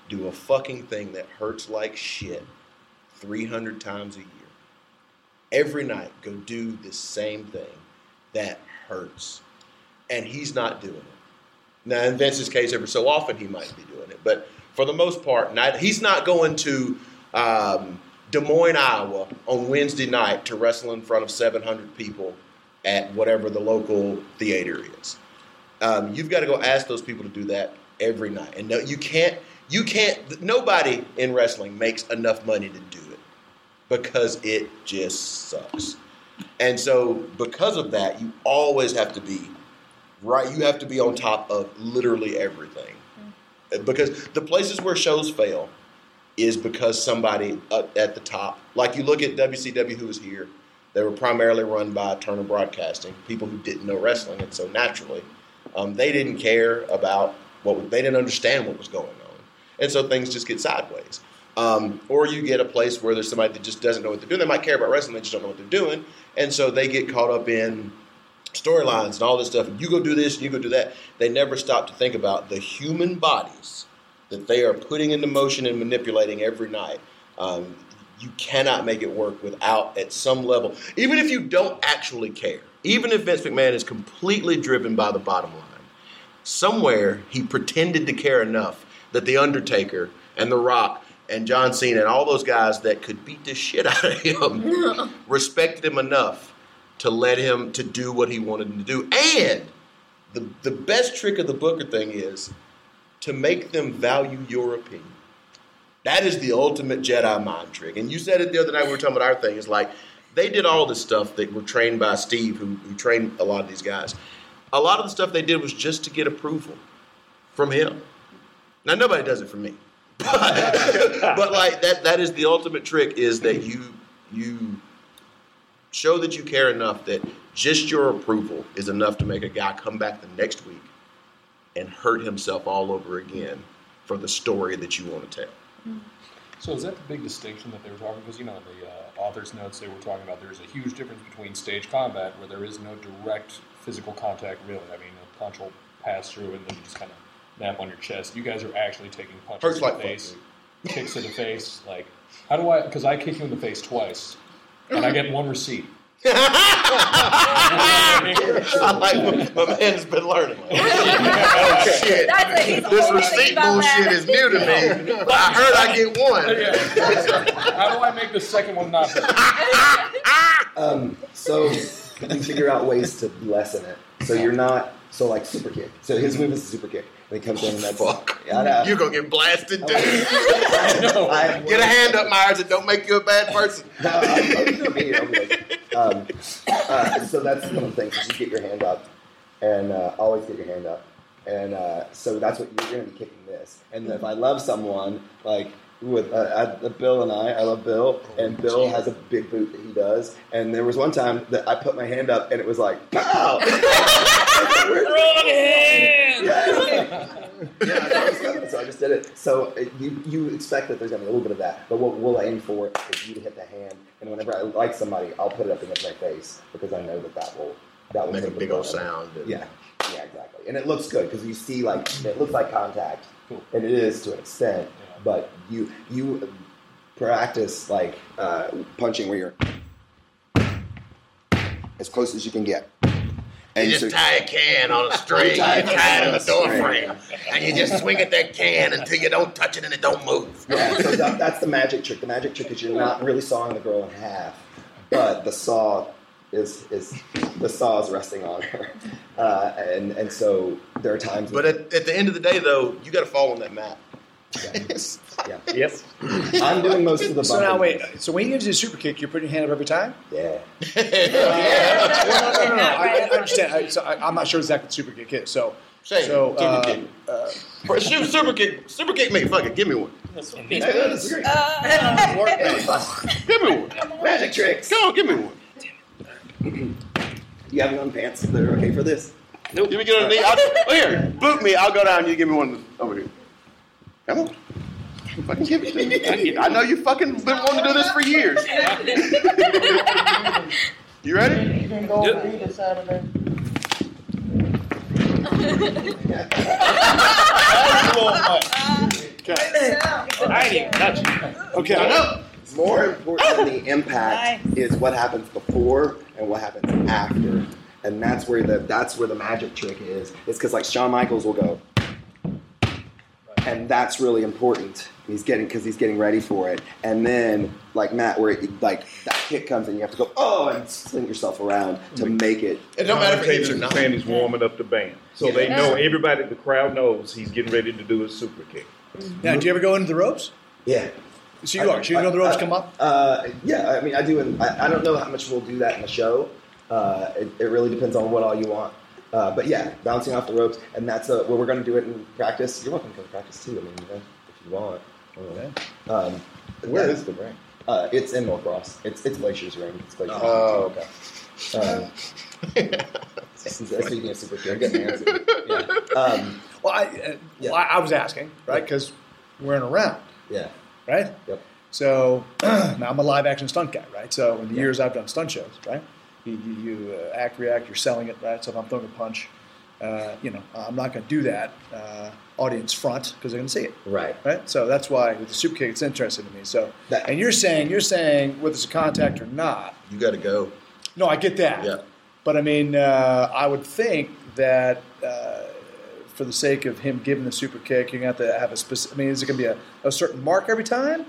Speaker 1: do a fucking thing that hurts like shit 300 times a year. Every night, go do the same thing that hurts. And he's not doing it. Now, in Vince's case, every so often he might be doing it, but for the most part, not, he's not going to um, Des Moines, Iowa on Wednesday night to wrestle in front of 700 people at whatever the local theater is. Um, you've got to go ask those people to do that every night, and no, you can't. You can't. Nobody in wrestling makes enough money to do because it just sucks. And so, because of that, you always have to be right. You have to be on top of literally everything. Because the places where shows fail is because somebody up at the top, like you look at WCW, who was here, they were primarily run by Turner Broadcasting, people who didn't know wrestling, and so naturally, um, they didn't care about what they didn't understand what was going on, and so things just get sideways. Um, or you get a place where there's somebody that just doesn't know what they're doing. They might care about wrestling, they just don't know what they're doing, and so they get caught up in storylines and all this stuff. You go do this, you go do that. They never stop to think about the human bodies that they are putting into motion and manipulating every night. Um, you cannot make it work without, at some level, even if you don't actually care, even if Vince McMahon is completely driven by the bottom line, somewhere he pretended to care enough that The Undertaker and The Rock and John Cena and all those guys that could beat the shit out of him respected him enough to let him to do what he wanted him to do. And the, the best trick of the Booker thing is to make them value your opinion. That is the ultimate Jedi mind trick. And you said it the other night we were talking about our thing. Is like they did all this stuff that were trained by Steve, who, who trained a lot of these guys. A lot of the stuff they did was just to get approval from him. Now nobody does it for me, but, but like that that is the ultimate trick is that you you show that you care enough that just your approval is enough to make a guy come back the next week and hurt himself all over again for the story that you want to tell.
Speaker 11: So is that the big distinction that they were talking? Because you know, in the uh, author's notes, they were talking about there's a huge difference between stage combat, where there is no direct physical contact, really. I mean, a punch will pass through, and then you just kind of nap on your chest. You guys are actually taking punches
Speaker 1: Hurts
Speaker 11: in
Speaker 1: like
Speaker 11: the
Speaker 1: fuck,
Speaker 11: face, kicks to the face. Like, how do I? Because I kick you in the face twice, and I get one receipt.
Speaker 1: I like my, my man's been learning. oh shit!
Speaker 12: That's it.
Speaker 1: This receipt bullshit
Speaker 12: that.
Speaker 1: is new to me. But I heard I get one.
Speaker 11: How do I make the second one not?
Speaker 3: Um, so you figure out ways to lessen it. So you're not So like super kick. So his move is a super kick. And he comes in and that's fuck. Yeah, I know.
Speaker 1: You're gonna get blasted, dude.
Speaker 3: I-
Speaker 1: Get a hand up, Myers, and don't make you a bad person.
Speaker 3: No, I'm, I'm gonna be here. I'm like, um, uh, so that's one of the things. is You get your hand up, and uh, always get your hand up. And uh, so that's what you're going to be kicking this. And if I love someone, like with uh, I, Bill and I, I love Bill, and Bill has a big boot that he does. And there was one time that I put my hand up, and it was like, pow!
Speaker 5: Wrong hand.
Speaker 3: yeah, I coming, so I just did it. So uh, you you expect that there's gonna be a little bit of that, but what we'll aim for is you to hit the hand. And whenever I like somebody, I'll put it up against my face because I know that that will that will
Speaker 1: Make a big old sound. and-
Speaker 3: Yeah, yeah, exactly. And it looks good because you see like it looks like contact, and it is to an extent. But you you practice like uh, punching where you're as close as you can get.
Speaker 1: And You just
Speaker 3: so-
Speaker 1: tie a can on a string, you
Speaker 3: tie a
Speaker 1: tie it
Speaker 3: can on
Speaker 1: the
Speaker 3: a
Speaker 1: door
Speaker 3: string.
Speaker 1: frame, and you just swing at that can until you don't touch it and it don't move.
Speaker 3: Yeah, so that, that's the magic trick. The magic trick is you're not really sawing the girl in half, but the saw is is the saw is resting on her, uh, and and so there are times.
Speaker 1: But at, at the end of the day, though, you got to fall on that mat.
Speaker 3: Yeah.
Speaker 13: Yep.
Speaker 3: I'm doing most of the.
Speaker 8: So now
Speaker 3: bumping.
Speaker 8: wait. So when he gives you a super kick, you're putting your hand up every time?
Speaker 3: Yeah.
Speaker 8: Well, no, no, no, no. I, I understand. I, so I, I'm not sure exactly what super kick is. So,
Speaker 1: Say,
Speaker 8: so
Speaker 1: super
Speaker 8: uh,
Speaker 1: kick. For- Super, super kick, super kick me. Fuck it, give me one. Give me one.
Speaker 3: Magic tricks.
Speaker 1: Come on, give me one.
Speaker 3: You have one pants that are okay for this.
Speaker 1: Nope. Give me get on the knee. I'll, oh, here, boot me. I'll go down. You give me one over here. Come on. Fucking give it to me. I know you fucking been wanting to do this for years. you ready?
Speaker 14: You can go over either side of.
Speaker 5: I ain't even touching.
Speaker 8: Okay.
Speaker 3: I know. More important than the impact is what happens before and what happens after, and that's where the that's where the magic trick is. It's because like Shawn Michaels will go, and that's really important. He's getting because he's getting ready for it, and then like Matt, where it, like that kick comes and you have to go oh and sling yourself around to make it.
Speaker 1: It don't matter if it hits or not.
Speaker 13: saying he's warming up the band, so
Speaker 3: Yeah.
Speaker 13: they know everybody. The crowd knows he's getting ready to do a super kick.
Speaker 8: now, do you ever go into the ropes?
Speaker 3: Yeah.
Speaker 8: So you are. So you know the ropes
Speaker 3: I-
Speaker 8: come up.
Speaker 3: Uh, yeah, I mean, I do. In, I, I don't know how much we'll do that in the show. Uh, it, it really depends on what all you want. Uh, but yeah, bouncing off the ropes, and that's uh, where we're going to do it in practice. You're welcome to come to practice too. I mean, you know, if you want. Uh, Um,
Speaker 4: Where
Speaker 3: yeah.
Speaker 4: is the ring?
Speaker 3: Uh, it's in Norcross. It's it's Glacier's ring. It's Glacier's
Speaker 4: Oh,
Speaker 3: ring. Um, speaking of super kick, getting antsy. Yeah. Um,
Speaker 8: Well, I, uh, well, I, I was asking, right? Because we're in a round,
Speaker 3: yeah.
Speaker 8: right?
Speaker 3: Yep.
Speaker 8: So now I'm a live action stunt guy, right? So in the years I've done stunt shows, right? You, you, you uh, act, react, you're selling it, right? So if I'm throwing a punch, uh, you know, I'm not going to do that uh, audience front because they're going to see it,
Speaker 3: Right.
Speaker 8: right? So that's why with the super kick, it's interesting to me. So,
Speaker 3: That-
Speaker 8: and you're saying you're saying whether it's a contact or not.
Speaker 1: You got to go.
Speaker 8: No, I get that.
Speaker 1: Yeah.
Speaker 8: But I mean, uh, I would think that uh, for the sake of him giving the super kick, you're going to have to have a specific. I mean, is it going to be a, a certain mark every time?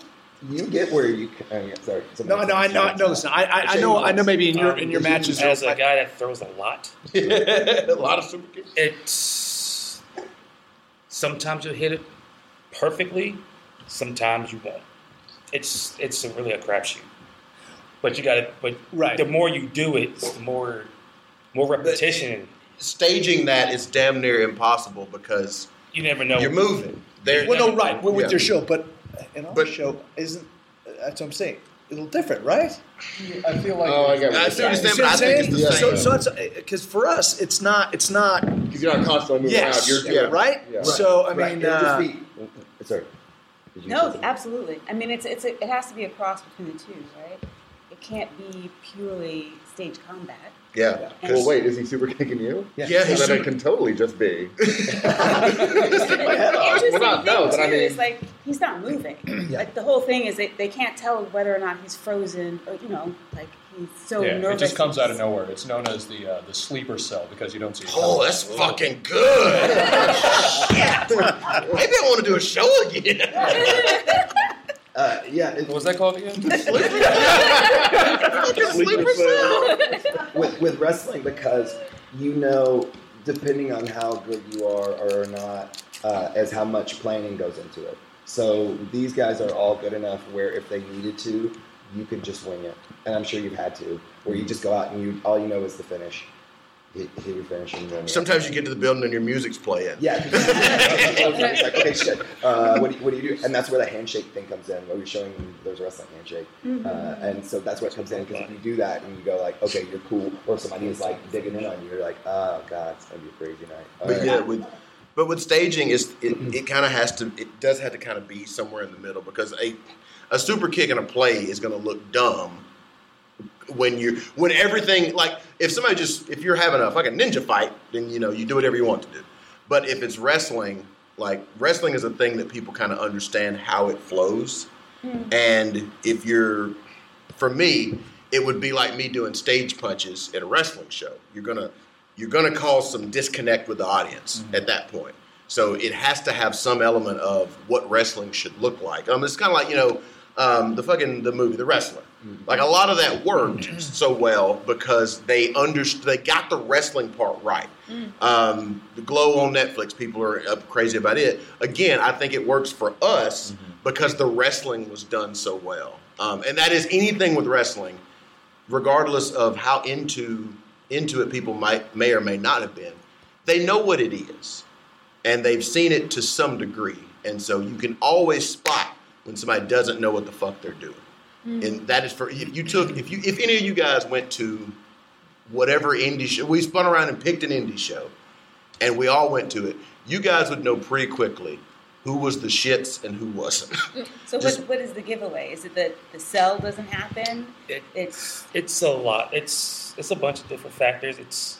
Speaker 3: You get where you. Can, oh, yeah, sorry.
Speaker 8: No, no, I know. No, listen, I, I, I know. I know. Maybe in your in your
Speaker 5: Um,
Speaker 8: matches,
Speaker 5: as a guy that throws a lot,
Speaker 1: a lot of super kicks.
Speaker 5: it's sometimes you'll hit it perfectly, sometimes you won't. It's it's a, really a crapshoot. But you got to. But
Speaker 8: Right.
Speaker 5: the more you do it, the more more repetition.
Speaker 1: Staging that is damn near impossible because
Speaker 5: You never know.
Speaker 1: you're moving. There,
Speaker 8: well, no, right. With, with
Speaker 1: Yeah.
Speaker 8: your show, but in our
Speaker 1: But-
Speaker 8: show, isn't that's what I'm saying? A little different, right?
Speaker 9: I feel like
Speaker 4: Oh, I get
Speaker 1: I
Speaker 4: what
Speaker 1: see
Speaker 4: you're
Speaker 1: what
Speaker 4: saying.
Speaker 1: you're saying, but I think it's the
Speaker 8: So,
Speaker 1: same.
Speaker 8: so it's because for us, it's not. It's not.
Speaker 4: Because you're not constantly moving
Speaker 8: Yes,
Speaker 4: around. You're,
Speaker 8: yeah, right.
Speaker 4: Yeah.
Speaker 8: So I
Speaker 3: Right.
Speaker 8: mean,
Speaker 3: It'll
Speaker 8: uh,
Speaker 3: just be. Sorry.
Speaker 10: No,
Speaker 3: say-
Speaker 10: absolutely. I mean, it's it's a, it has to be a cross between the two, right? It can't be purely stage combat.
Speaker 1: Yeah.
Speaker 4: Well, wait, is he super kicking you?
Speaker 3: Yeah.
Speaker 1: Yeah,
Speaker 4: So
Speaker 1: he's
Speaker 4: then it can totally just be.
Speaker 10: The interesting
Speaker 4: Well, not- no, but I mean-
Speaker 10: is like he's not moving. yeah. Like the whole thing is they, they can't tell whether or not he's frozen. Or, you know, like he's so
Speaker 11: yeah,
Speaker 10: nervous.
Speaker 11: it just comes out of nowhere. It's known as the uh, the sleeper cell because you don't see. it
Speaker 1: oh,
Speaker 11: coming.
Speaker 1: that's fucking good. Shit. Maybe I want to do a show again.
Speaker 3: Uh, yeah. It,
Speaker 5: What was that called again?
Speaker 1: Fucking sleeper cell.
Speaker 3: with with wrestling because you know depending on how good you are or not, uh, as how much planning goes into it. So these guys are all good enough where if they needed to, you could just wing it, and I'm sure you've had to, where you just go out and you all you know is the finish, hit, hit your finish and then
Speaker 1: Sometimes you get to the building and your music's playing.
Speaker 3: Yeah. it's like, okay, shit. Uh, what, do you, what do you do? And that's where the handshake thing comes in, where you're showing them there's a wrestling handshake.
Speaker 10: Mm-hmm.
Speaker 3: Uh, and so that's where it comes in, because if you do that and you go like, okay, you're cool, or somebody is like digging in on you, you're like, oh, God, it's going to be a crazy night. All
Speaker 1: But
Speaker 3: right.
Speaker 1: yeah, with but with staging, is it, it kind of has to it does have to kind of be somewhere in the middle because a a super kick and a play is going to look dumb when you when everything like if somebody just if you're having a fucking ninja fight, then you know you do whatever you want to do. But if it's wrestling, like wrestling is a thing that people kind of understand how it flows. And if you're, for me, it would be like me doing stage punches at a wrestling show. You're gonna, you're gonna cause some disconnect with the audience at that point. So it has to have some element of what wrestling should look like. Um, it's kind of like you know, um, the fucking the movie The Wrestler. Like a lot of that worked so well because they understood, they got the wrestling part right. Um, the Glow on Netflix, people are crazy about it. Again, I think it works for us because the wrestling was done so well. Um, and that is anything with wrestling, regardless of how into into it people might may or may not have been. They know what it is, and they've seen it to some degree, and so you can always spot when somebody doesn't know what the fuck they're doing. Mm-hmm. And that is for if you took if you if any of you guys went to whatever indie show we spun around and picked an indie show and we all went to it, you guys would know pretty quickly who was the shits and who wasn't.
Speaker 10: Mm, so
Speaker 1: Just-
Speaker 10: what, what is the giveaway? Is it that the sell doesn't happen?
Speaker 5: It-
Speaker 10: it's
Speaker 5: It's a lot. It's it's a bunch of different factors. It's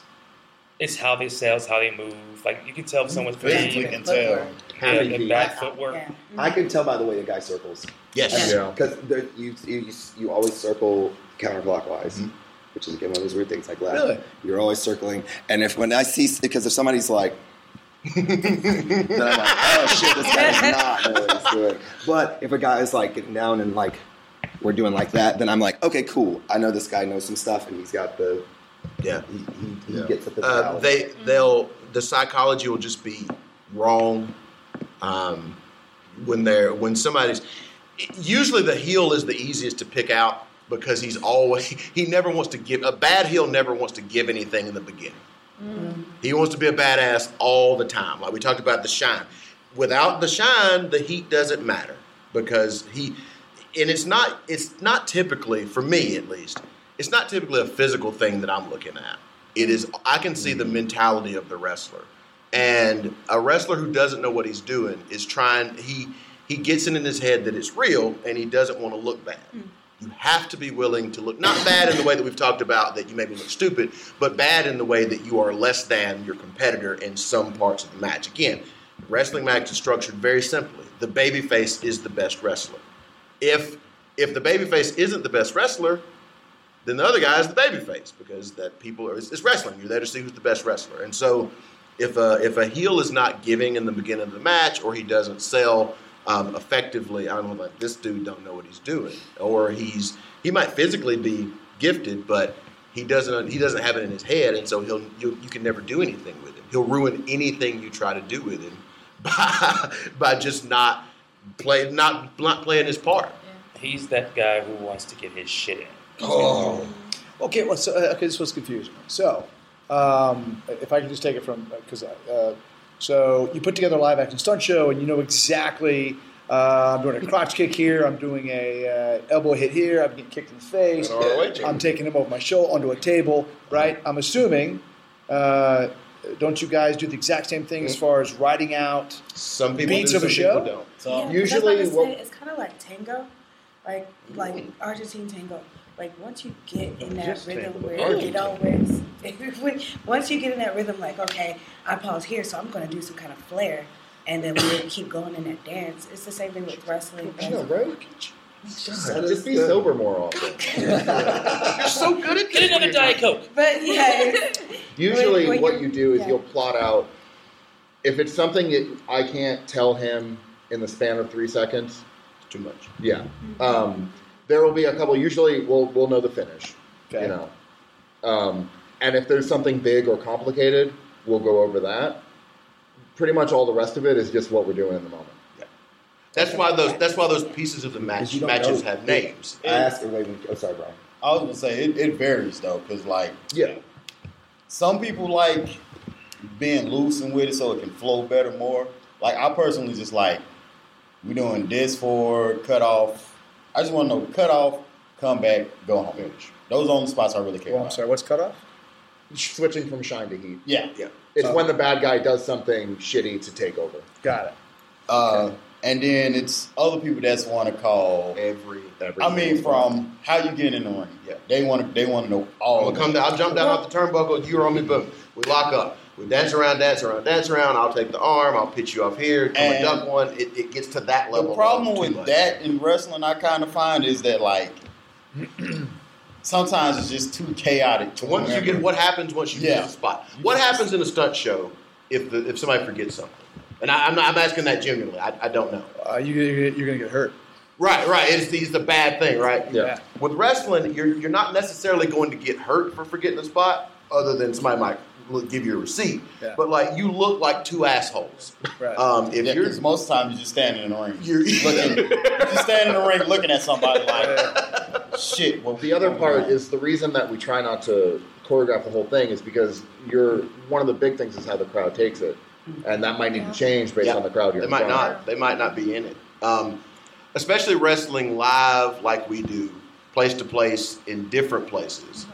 Speaker 5: it's how they sell, it's how they move. Like you can tell if someone's
Speaker 9: Physically
Speaker 5: fatigued.
Speaker 9: can tell.
Speaker 5: Yeah, and bad footwork.
Speaker 10: yeah.
Speaker 3: I can tell by the way the guy circles.
Speaker 1: Yes.
Speaker 4: Yeah.
Speaker 3: Because you, you you always circle counterclockwise, which is again one of those weird things like that.
Speaker 8: Really?
Speaker 3: You're always circling, and if when I see because if somebody's like, then I'm like, oh shit, this guy's not know what he's doing. But if a guy is like getting down and like we're doing like that, then I'm like, okay, cool. I know this guy knows some stuff, and he's got the
Speaker 1: Yeah.
Speaker 3: he, he, he
Speaker 1: Yeah.
Speaker 3: gets the
Speaker 1: Uh, they they'll the psychology will just be wrong um, when they're when somebody's usually the heel is the easiest to pick out because he's always he never wants to give a bad heel never wants to give anything in the beginning. He wants to be a badass all the time. Like we talked about the shine. Without the shine, the heat doesn't matter because he and it's not it's not typically for me at least. It's not typically a physical thing that I'm looking at. It is I can see the mentality of the wrestler. And a wrestler who doesn't know what he's doing is trying he he gets it in his head that it's real and he doesn't want to look bad. Hmm. You have to be willing to look not bad in the way that we've talked about that you maybe look stupid, but bad in the way that you are less than your competitor in some parts of the match. Again, wrestling match is structured very simply. The babyface is the best wrestler. If if the babyface isn't the best wrestler, then the other guy is the babyface because that people are it's, wrestling. You're there to see who's the best wrestler. And so if a if a heel is not giving in the beginning of the match or he doesn't sell um, effectively, I don't know, like this dude don't know what he's doing, or he's he might physically be gifted, but he doesn't he doesn't have it in his head, and so he'll you, you can never do anything with him. He'll ruin anything you try to do with him by by just not play not not playing his part.
Speaker 5: He's that guy who wants to get his shit in.
Speaker 8: Oh. Okay, well, so, uh, okay, this was confusing. So, um, if I can just take it from, because, uh, so you put together a live action stunt show and you know exactly, uh, I'm doing a crotch kick here, I'm doing a uh, elbow hit here, I'm getting kicked in the face,
Speaker 1: An ROH chamber.
Speaker 8: I'm taking him over my shoulder onto a table, right? I'm assuming, uh, don't you guys do the exact same thing as far as writing out
Speaker 1: Some people
Speaker 8: beats
Speaker 1: do,
Speaker 8: of a show?
Speaker 1: don't.
Speaker 9: So
Speaker 6: Yeah,
Speaker 4: Usually what-
Speaker 6: what it's kind of like tango, like like Argentine tango. Like once you get in that
Speaker 13: Just
Speaker 6: rhythm where
Speaker 13: but
Speaker 6: it always, when- once you get in that rhythm, like okay, I pause here, so I'm going to do some kind of flair, and then we keep going in that dance. It's the same thing with wrestling.
Speaker 4: Yeah, right? Just be sober more often.
Speaker 1: You're so good at
Speaker 5: Get another Diet Coke.
Speaker 6: But yeah,
Speaker 4: Usually,
Speaker 6: When- when
Speaker 4: what
Speaker 6: you-
Speaker 4: you do is
Speaker 6: yeah.
Speaker 4: you'll plot out. If it's something that I can't tell him in the span of three seconds, It's
Speaker 1: Too much.
Speaker 4: yeah, um, there will be a couple. Usually, we'll we'll know the finish.
Speaker 8: Okay.
Speaker 4: You know, um, and if there's something big or complicated, we'll go over that. Pretty much all the rest of it is just what we're doing in the moment.
Speaker 1: That's why those that's why those pieces of the match matches
Speaker 9: know.
Speaker 1: have names.
Speaker 3: I asked. Wait, wait, oh, sorry, Brian.
Speaker 9: I was gonna say it, it varies though, because like
Speaker 4: Yeah.
Speaker 9: some people like being loose and with it so it can flow better more. Like I personally just like we're doing this for cut off. I just want to know cut off, come back, go home.
Speaker 4: Finish.
Speaker 9: Those are the only spots I really care
Speaker 8: Well, I'm
Speaker 9: about.
Speaker 8: sorry, what's cut off?
Speaker 4: Switching from shine to heat.
Speaker 9: Yeah,
Speaker 1: Yeah.
Speaker 4: It's
Speaker 8: Oh.
Speaker 4: when the bad guy does something shitty to take over.
Speaker 8: Got it.
Speaker 9: Uh, and then it's other people that's want to call.
Speaker 1: Every every.
Speaker 9: I mean, from how you get in the ring.
Speaker 1: Yeah.
Speaker 9: they want to. They want to know all.
Speaker 1: I'm come down. I'll jump down off the turnbuckle. You're on me. Boom. We lock up. We dance around, dance around, dance around. I'll take the arm. I'll pitch you off here. Come and
Speaker 9: And
Speaker 1: duck one. It, it gets to that level.
Speaker 9: The problem
Speaker 1: of
Speaker 9: with
Speaker 1: much.
Speaker 9: that in wrestling, I kind of find, is that like sometimes it's just too chaotic. To
Speaker 1: Once you get what happens once you
Speaker 9: Yeah.
Speaker 1: get the spot. What happens in a stunt show if the, if somebody forgets something? And I, I'm not. I'm asking that genuinely. I, I don't know.
Speaker 8: Uh, you, you're, you're going to get hurt.
Speaker 1: Right, right. It's the, it's the bad thing, right?
Speaker 8: Yeah.
Speaker 1: With wrestling, you're you're not necessarily going to get hurt for forgetting a spot, other than somebody might look- give you a receipt.
Speaker 8: Yeah.
Speaker 1: But like you look like two assholes.
Speaker 8: Right.
Speaker 1: Um, if
Speaker 9: Yeah,
Speaker 1: you're
Speaker 9: most times you're just standing in the ring.
Speaker 1: You're-
Speaker 9: looking, you're just standing in the ring looking at somebody like, shit. Well,
Speaker 4: The other part is the reason that we try not to choreograph the whole thing is because you're one of the big things is how the crowd takes it, and that might need to change based
Speaker 1: Yeah.
Speaker 4: on the crowd you're
Speaker 1: They
Speaker 4: in
Speaker 1: might not. They might not be in it. Um, especially wrestling live like we do, place to place in different places.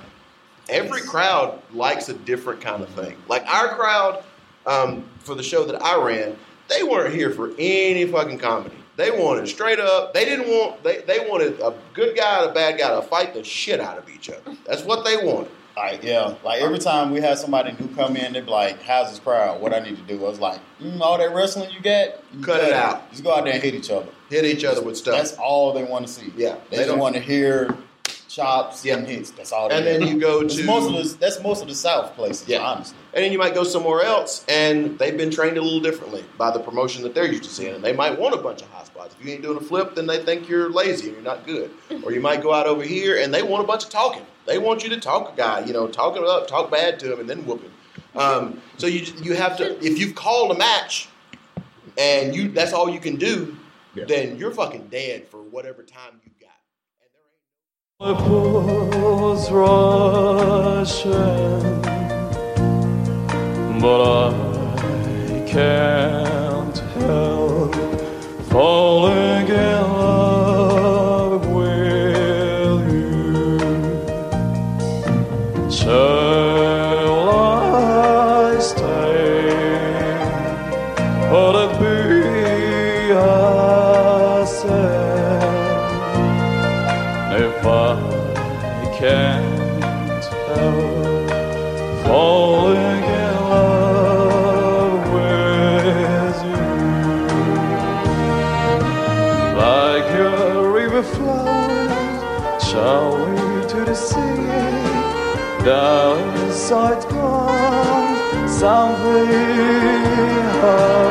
Speaker 1: Every crowd likes a different kind of thing. Like our crowd um, for the show that I ran, they weren't here for any fucking comedy. They wanted straight up. They didn't want. They, they wanted a good guy and a bad guy to fight the shit out of each other. That's what they wanted.
Speaker 9: Like, yeah, like every time we had somebody new come in, they'd be like, "How's this crowd? What I need to do?" I was like, mm, "All that wrestling you got, you
Speaker 1: Cut it out.
Speaker 9: Just go out there and hit each other.
Speaker 1: Hit each other with stuff.
Speaker 9: That's all they want to see.
Speaker 1: Yeah,
Speaker 9: they,
Speaker 1: they don't-
Speaker 9: want to hear chops
Speaker 1: Yeah.
Speaker 9: and hits. That's all. They
Speaker 1: And then
Speaker 9: hear.
Speaker 1: you go
Speaker 9: That's
Speaker 1: to-
Speaker 9: most of the that's most of the South places.
Speaker 1: Yeah.
Speaker 9: honestly.
Speaker 1: And then you might go somewhere else, and they've been trained a little differently by the promotion that they're used to seeing. And they might want a bunch of high spots. If you ain't doing a flip, then they think you're lazy and you're not good. Or you might go out over here, and they want a bunch of talking. They want you to talk a guy, you know, talk it up, talk bad to him, and then whoop him. Um, so you you have to if you've called a match, and you that's all you can do, then you're fucking dead for whatever time you
Speaker 14: pulls rushing, but I can't help falling in love Comes something out